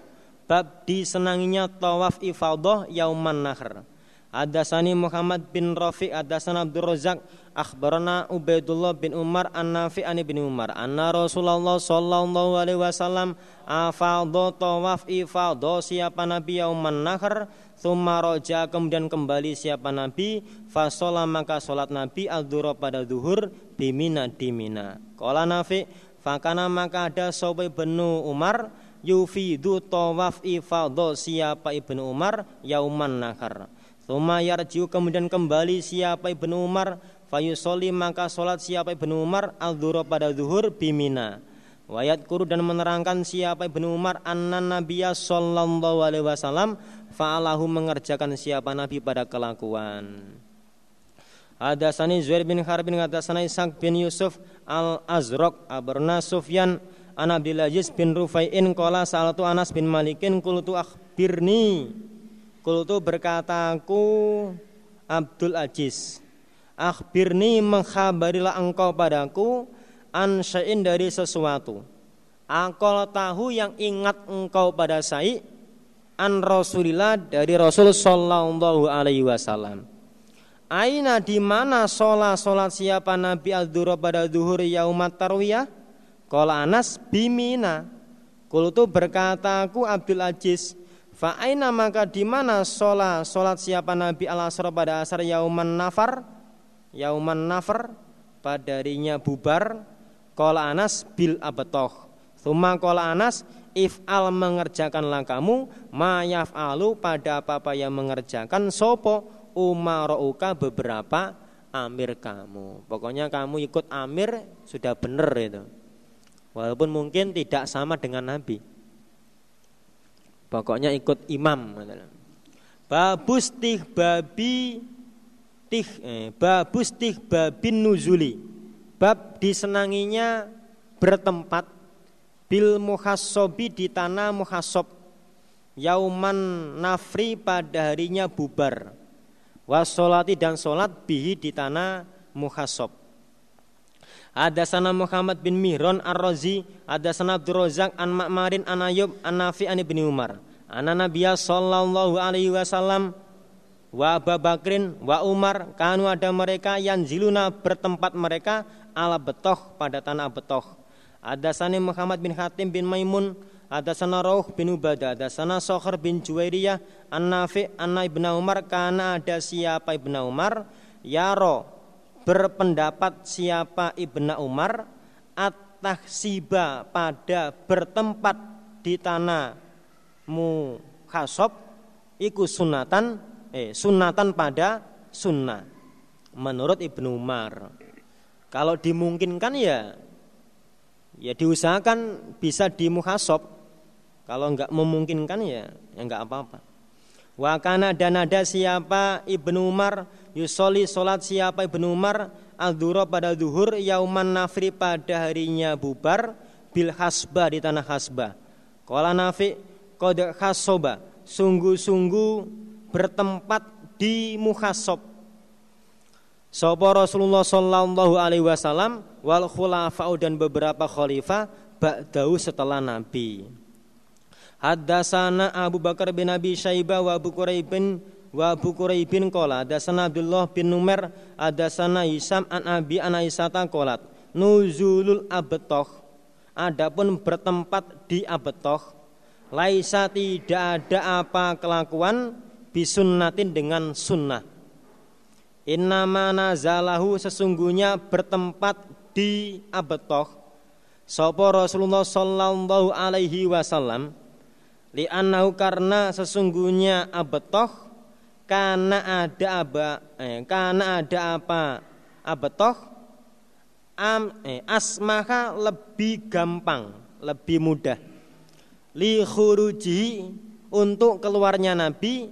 Bab disenanginya tawaf ifadoh yauman nahr. Adasani Muhammad bin Rafi, adasana Abdul Razak, akhbarana Ubaidullah bin Umar an-Nafi an bin Umar anna Rasulullah sallallahu alaihi wasallam afadha tawaf ifadha siapa nabi yauman nahr thumma roja kemudian kembali siapa nabi? Fasola maka solat nabi al pada duhur bimina di mina qala Nafi fakana maka ada sobai benu Umar yufidu tawaf ifadha siapa ibnu Umar? Yauman nahr Thumma yarjiu kemudian kembali siapa Ibnu Umar? Fayusoli maka sholat siapa Ibnu Umar? Al pada zuhur bimina. Wayat kuru dan menerangkan siapa Ibnu Umar? Anna Nabiya sallallahu alaihi wasallam fa'alahu mengerjakan siapa Nabi pada kelakuan. Ada sani Zuhair bin Harbin kata sani Ishaq bin Yusuf al Azraq abarna Sufyan an Abdul bin Rufai'in qala salatu Anas bin Malikin qultu akhbirni qultu berkataku Abdul Aziz Akhbirni mengkhabarilah engkau padaku an syai'in dari sesuatu. Akal tahu yang ingat engkau pada saya an Rasulillah dari Rasul sallallahu alaihi wasallam. Aina di mana sholat sholat siapa Nabi al pada duhur yaumat tarwiyah? Kala Anas bimina. Kultu berkataku Abdul Aziz, fa aina maka di mana sholat sholat siapa Nabi al asr pada asar yauman nafar? yauman nafar pada bubar kola Anas bil abetoh Thumma kola Anas if'al mengerjakanlah kamu ma yaf'alu pada apa-apa yang mengerjakan sopo umarouka beberapa amir kamu. Pokoknya kamu ikut amir sudah benar itu. Walaupun mungkin tidak sama dengan Nabi. Pokoknya ikut imam babus tih babi tih eh, babus tih babin nuzuli. Bab disenanginya bertempat bil muhasobi di tanah muhasob. Yauman nafri pada harinya bubar. Wasolati dan solat bihi di tanah muhasob. Ada sana Muhammad bin Mihron ar-Razi ada sana Abdul Razak an Ma'marin an Ayub an Nafi an Ibni Umar. Ana Nabiya sallallahu alaihi wasallam wa Abu Bakrin wa Umar kanu ada mereka yang ziluna bertempat mereka ala betoh pada tanah betoh ada sana Muhammad bin Hatim bin Maimun ada sana Rauh bin Ubadah ada sana Sokhar bin Juwairiyah An-Nafi Anna ibn Umar karena ada siapa ibn Umar Yaro berpendapat siapa ibn Umar at-tahsiba pada bertempat di tanah mukhasob iku sunatan eh sunatan pada sunnah menurut Ibnu Umar. Kalau dimungkinkan ya ya diusahakan bisa dimuhasob. Kalau enggak memungkinkan ya ya enggak apa-apa. Wakana dan ada siapa Ibnu Umar Yusoli solat siapa Ibnu Umar al pada duhur Yauman nafri pada harinya bubar Bil hasbah di tanah hasbah Kala nafi kode hasoba Sungguh-sungguh bertempat di muhasob. Sopo Rasulullah Sallallahu Alaihi Wasallam wal khulafa'u dan beberapa khalifah ba'dahu setelah Nabi. Hadasana Abu Bakar bin Abi Syaibah wa Abu Quraibin wa Abu Quraibin kola Hadasana Abdullah bin Numer Hadasana Hisam an Abi an Aisyata kolat Nuzulul abetoh Adapun bertempat di abetoh Laisa tidak ada apa kelakuan bisunnatin dengan sunnah. Innama nazalahu sesungguhnya bertempat di abetoh. Sopo Rasulullah sallallahu alaihi wasallam. Li'annahu karena sesungguhnya abetoh karena ada aba eh, karena ada apa abetoh am eh, asmaha lebih gampang lebih mudah. Li khuruji untuk keluarnya nabi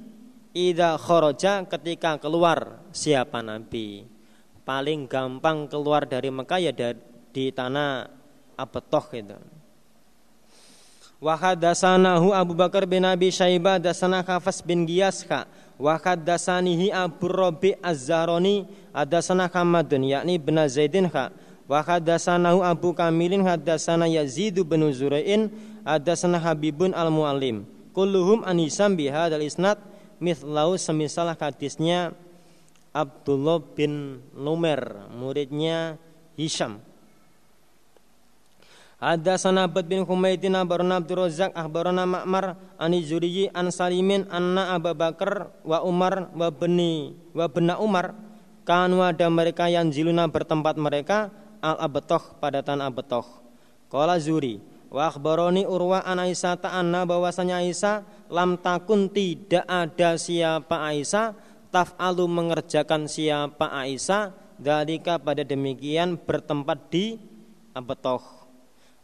ida khoroja ketika keluar siapa nabi? Paling gampang keluar dari Mekah ya di tanah Abetoh itu. Wa hadasanahu Abu Bakar bin Abi Syaibah dasana Khafas bin Giyasha wa hadasanihi Abu Rabi Az-Zaroni hadasana Hamadun yakni bin Zaidin kha wa hadasanahu Abu Kamilin hadasana Yazid bin Zurain hadasana Habibun Al-Muallim. Kulluhum an Hisam bihadzal isnad mithlau semisal hadisnya Abdullah bin Numer muridnya Hisham ada Abad bin Humaydin abarna Abdul Razak akhbarana Ma'mar ani Zuriyi an Salimin anna Abu Bakar wa Umar wa bani wa bena Umar kanu ada mereka yang jiluna bertempat mereka al abetoh pada tanah abetoh. Kala Zuri wa akhbaroni Urwa an Aisyah anna bahwasanya Aisyah lam takun tidak ada siapa Aisyah taf'alu mengerjakan siapa Aisyah dalika pada demikian bertempat di abetoh.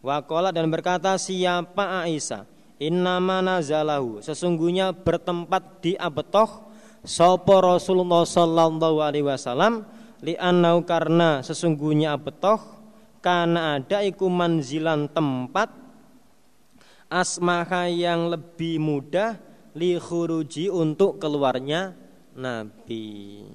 Wakola dan berkata siapa Aisyah? Innama nazalahu. Sesungguhnya bertempat di Abetoh Sopo Rasulullah Sallallahu Alaihi Wasallam Li'annau karena sesungguhnya Abetoh Karena ada iku manzilan tempat Asmaha yang lebih mudah Li khuruji untuk keluarnya Nabi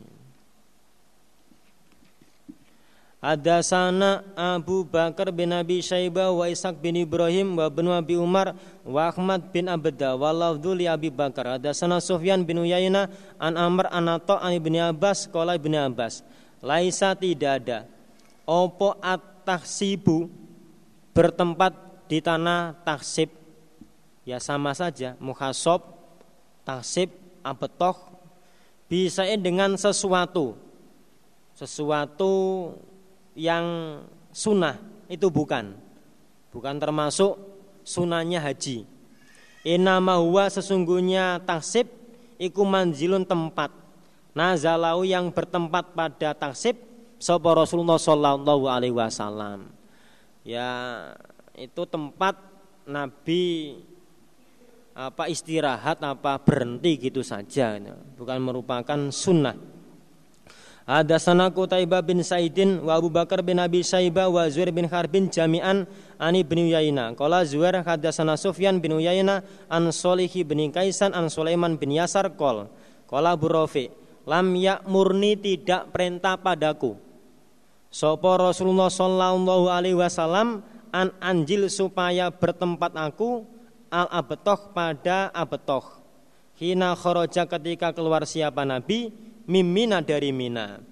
Ada sana Abu Bakar bin Abi Syaibah wa Ishaq bin Ibrahim wa bin Abi Umar wa Ahmad bin Abda wa lafdhu li Abi Bakar. Ada sana Sufyan bin Uyainah an Amr an Atta an Ibni Abbas qala Ibni Abbas. Laisa tidak ada opo at-tahsibu bertempat di tanah taksib ya sama saja muhasob taksib abetoh bisa dengan sesuatu. Sesuatu yang sunnah itu bukan. Bukan termasuk sunahnya haji. Inama huwa sesungguhnya taksib iku manzilun tempat. Nazalau yang bertempat pada taksib sapa Rasulullah sallallahu alaihi wasallam ya itu tempat Nabi apa istirahat apa berhenti gitu saja bukan merupakan sunnah Hadasana Qutaibah bin Saidin wa Abu Bakar bin Abi Saibah wa Zuhair bin Harbin jami'an ani bin Uyaina. Qala Zuhair hadasana Sufyan bin Uyaina an Solihi bin Kaisan an Sulaiman bin Yasar qol. Qala Abu Rafi, lam murni tidak perintah padaku. Sopo Rasulullah sallallahu alaihi wasallam an anjil supaya bertempat aku al abetoh pada abetoh. Hina kharaja ketika keluar siapa Nabi mimina dari Mina.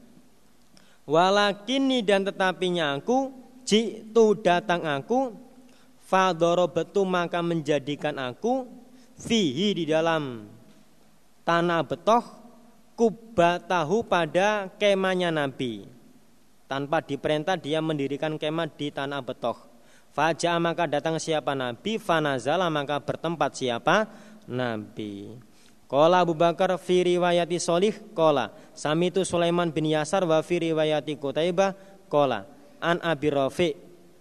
Walakini dan tetapinya aku jitu datang aku fadoro betu maka menjadikan aku fihi di dalam tanah betoh kubatahu pada kemahnya Nabi tanpa diperintah dia mendirikan kemah di tanah betoh. Fajar maka datang siapa Nabi? Fanazala maka bertempat siapa? Nabi. Kola Abu Bakar fi riwayati Solih kola Samitu Sulaiman bin Yasar wa fi riwayati Kutaibah kola An Abi Rafi.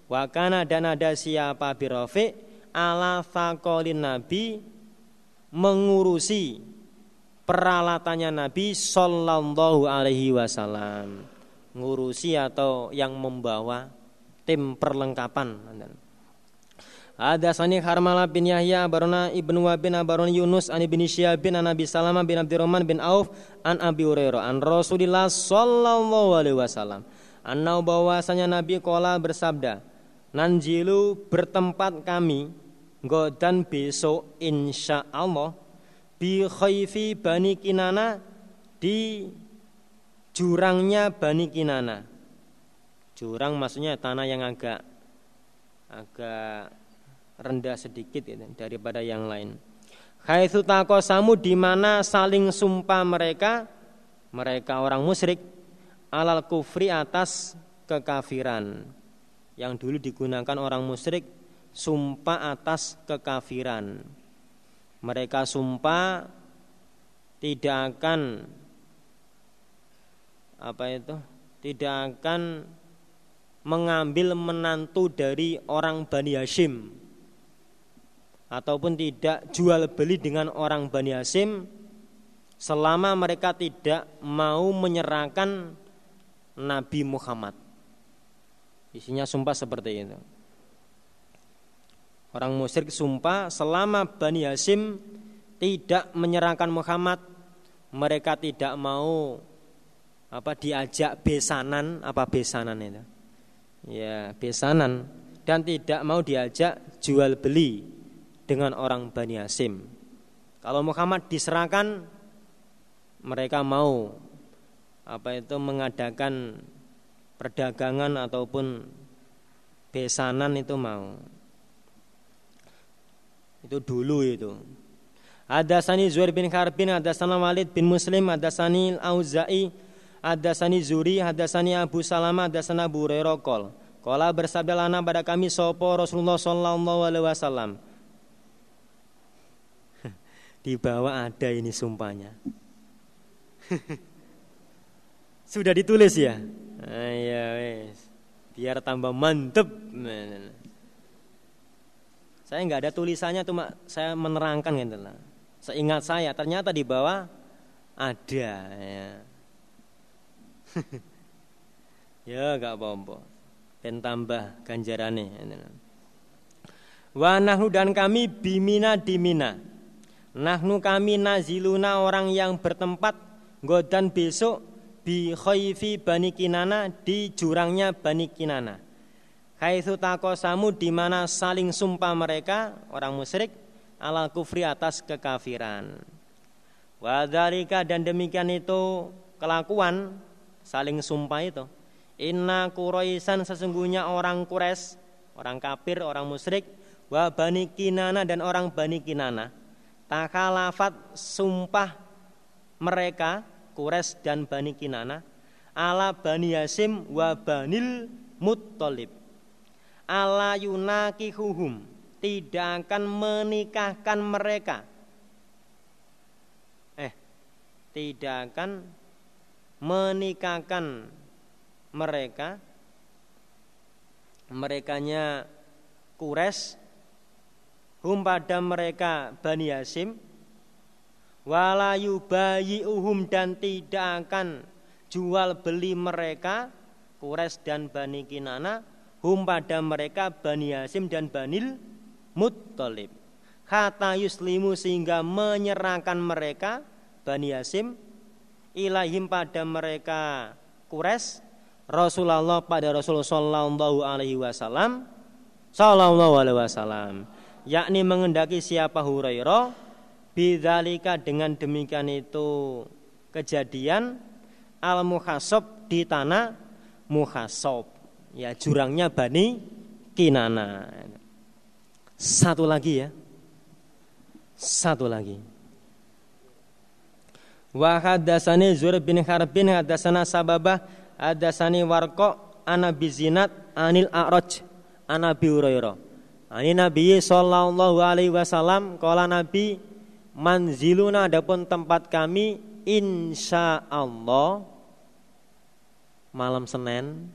Wa kana dan ada siapa Abi Rafi? Ala fakolin Nabi Mengurusi Peralatannya Nabi Sallallahu alaihi wasallam Ngurusi atau yang membawa Tim perlengkapan. Ada sani Harmalah bin Yahya Barona ibnu Wabin Baron Yunus an Syihab bin an Abi Salamah bin Abdurrahman bin Auf an Abi Hurairah an Rasulillah sallallahu alaihi wasallam. Annau bahwasanya Nabi kola bersabda nanjilu bertempat kami godan besok insya Allah bi khayfi bani kinana di jurangnya bani kinana jurang maksudnya tanah yang agak agak rendah sedikit ya, daripada yang lain. Haitsu taqasamu di mana saling sumpah mereka mereka orang musyrik alal kufri atas kekafiran. Yang dulu digunakan orang musyrik sumpah atas kekafiran. Mereka sumpah tidak akan apa itu? Tidak akan mengambil menantu dari orang Bani Hashim ataupun tidak jual beli dengan orang Bani Hashim selama mereka tidak mau menyerahkan Nabi Muhammad. Isinya sumpah seperti itu. Orang musyrik sumpah selama Bani Hashim tidak menyerahkan Muhammad, mereka tidak mau apa diajak besanan apa besanan itu ya besanan dan tidak mau diajak jual beli dengan orang Bani Hasim. Kalau Muhammad diserahkan mereka mau apa itu mengadakan perdagangan ataupun besanan itu mau. Itu dulu itu. Ada sani Zuhair bin Kharbin, ada sana Walid bin Muslim, ada sani Al-Auza'i, Hadasani Zuri, hadasani Abu Salama, hadasani Abu Hurairah kol. Kala bersabda lana pada kami sopo Rasulullah sallallahu alaihi wasallam. <laughs> Di bawah ada ini sumpahnya. <laughs> Sudah ditulis ya? Iya wes. Biar tambah mantep. Saya nggak ada tulisannya cuma saya menerangkan gitu lah. Seingat saya ternyata di bawah ada ya. <laughs> ya gak apa-apa. Ben tambah ganjarane. Wa nahnu dan kami bimina di Mina. Nahnu kami naziluna orang yang bertempat godan besok bi khaifi Bani Kinana di jurangnya Bani Kinana. Haitsu takosamu di mana saling sumpah mereka orang musyrik ala kufri atas kekafiran. Wadhalika dan demikian itu kelakuan saling sumpah itu. Inna Quraisyan sesungguhnya orang Quraisy, orang kafir, orang musyrik, wa Bani Kinana dan orang Bani Kinana. Takalafat sumpah mereka Quraisy dan Bani Kinana ala Bani Yasim wa Banil Muttalib. Ala yunakihuhum tidak akan menikahkan mereka. Eh, tidak akan menikahkan mereka. Merekanya Kures hum pada mereka Bani Hasim walayu bayi uhum dan tidak akan jual beli mereka Kures dan Bani Kinana. Hum pada mereka Bani Hasim dan Banil Muttalib. Kata yuslimu sehingga menyerahkan mereka Bani Hasim ilahim pada mereka kures Rasulullah pada Rasulullah Sallallahu Alaihi Wasallam Sallallahu Alaihi Wasallam. Yakni mengendaki siapa Hurairah bidzalika dengan demikian itu kejadian al muhasob di tanah muhasob ya jurangnya Bani Kinana. Satu lagi ya. Satu lagi Wa hadatsani Zur bin Harbin hadatsana Sababah hadatsani Warqa ana bizinat anil A'raj ana bi. Ani Nabi sallallahu alaihi wasallam kala Nabi manziluna adapun tempat kami insya Allah malam Senin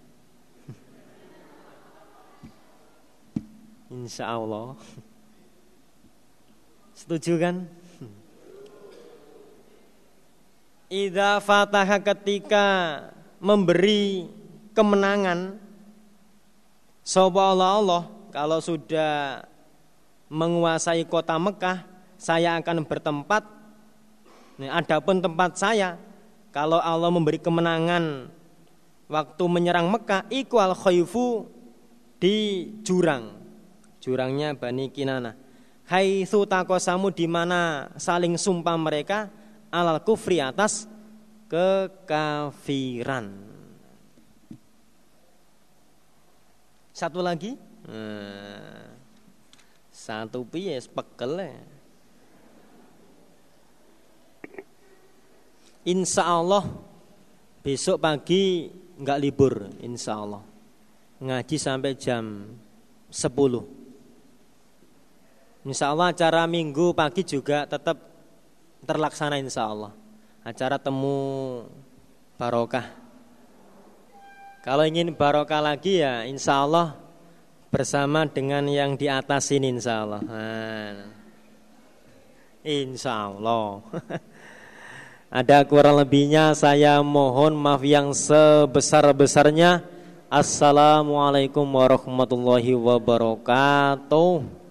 <laughs> Insya Allah <laughs> Setuju kan? Ida fataha ketika memberi kemenangan Sopa Allah Allah Kalau sudah menguasai kota Mekah Saya akan bertempat. Nah, Adapun tempat saya Kalau Allah memberi kemenangan Waktu menyerang Mekah Iku al khayfu Di jurang. Jurangnya Bani Kinana Hai takosamu di mana saling sumpah mereka alal kufri atas kekafiran. Satu lagi. Nah, satu piye pekel ya. Insya Allah besok pagi nggak libur, insya Allah ngaji sampai jam 10 Insya Allah acara minggu pagi juga tetap terlaksana insya Allah. Acara temu barokah. Kalau ingin barokah lagi ya insya Allah bersama dengan yang di atas ini insya Allah. Nah, insya Allah. <laughs> Ada kurang lebihnya saya mohon maaf yang sebesar-besarnya. Assalamualaikum warahmatullahi wabarakatuh.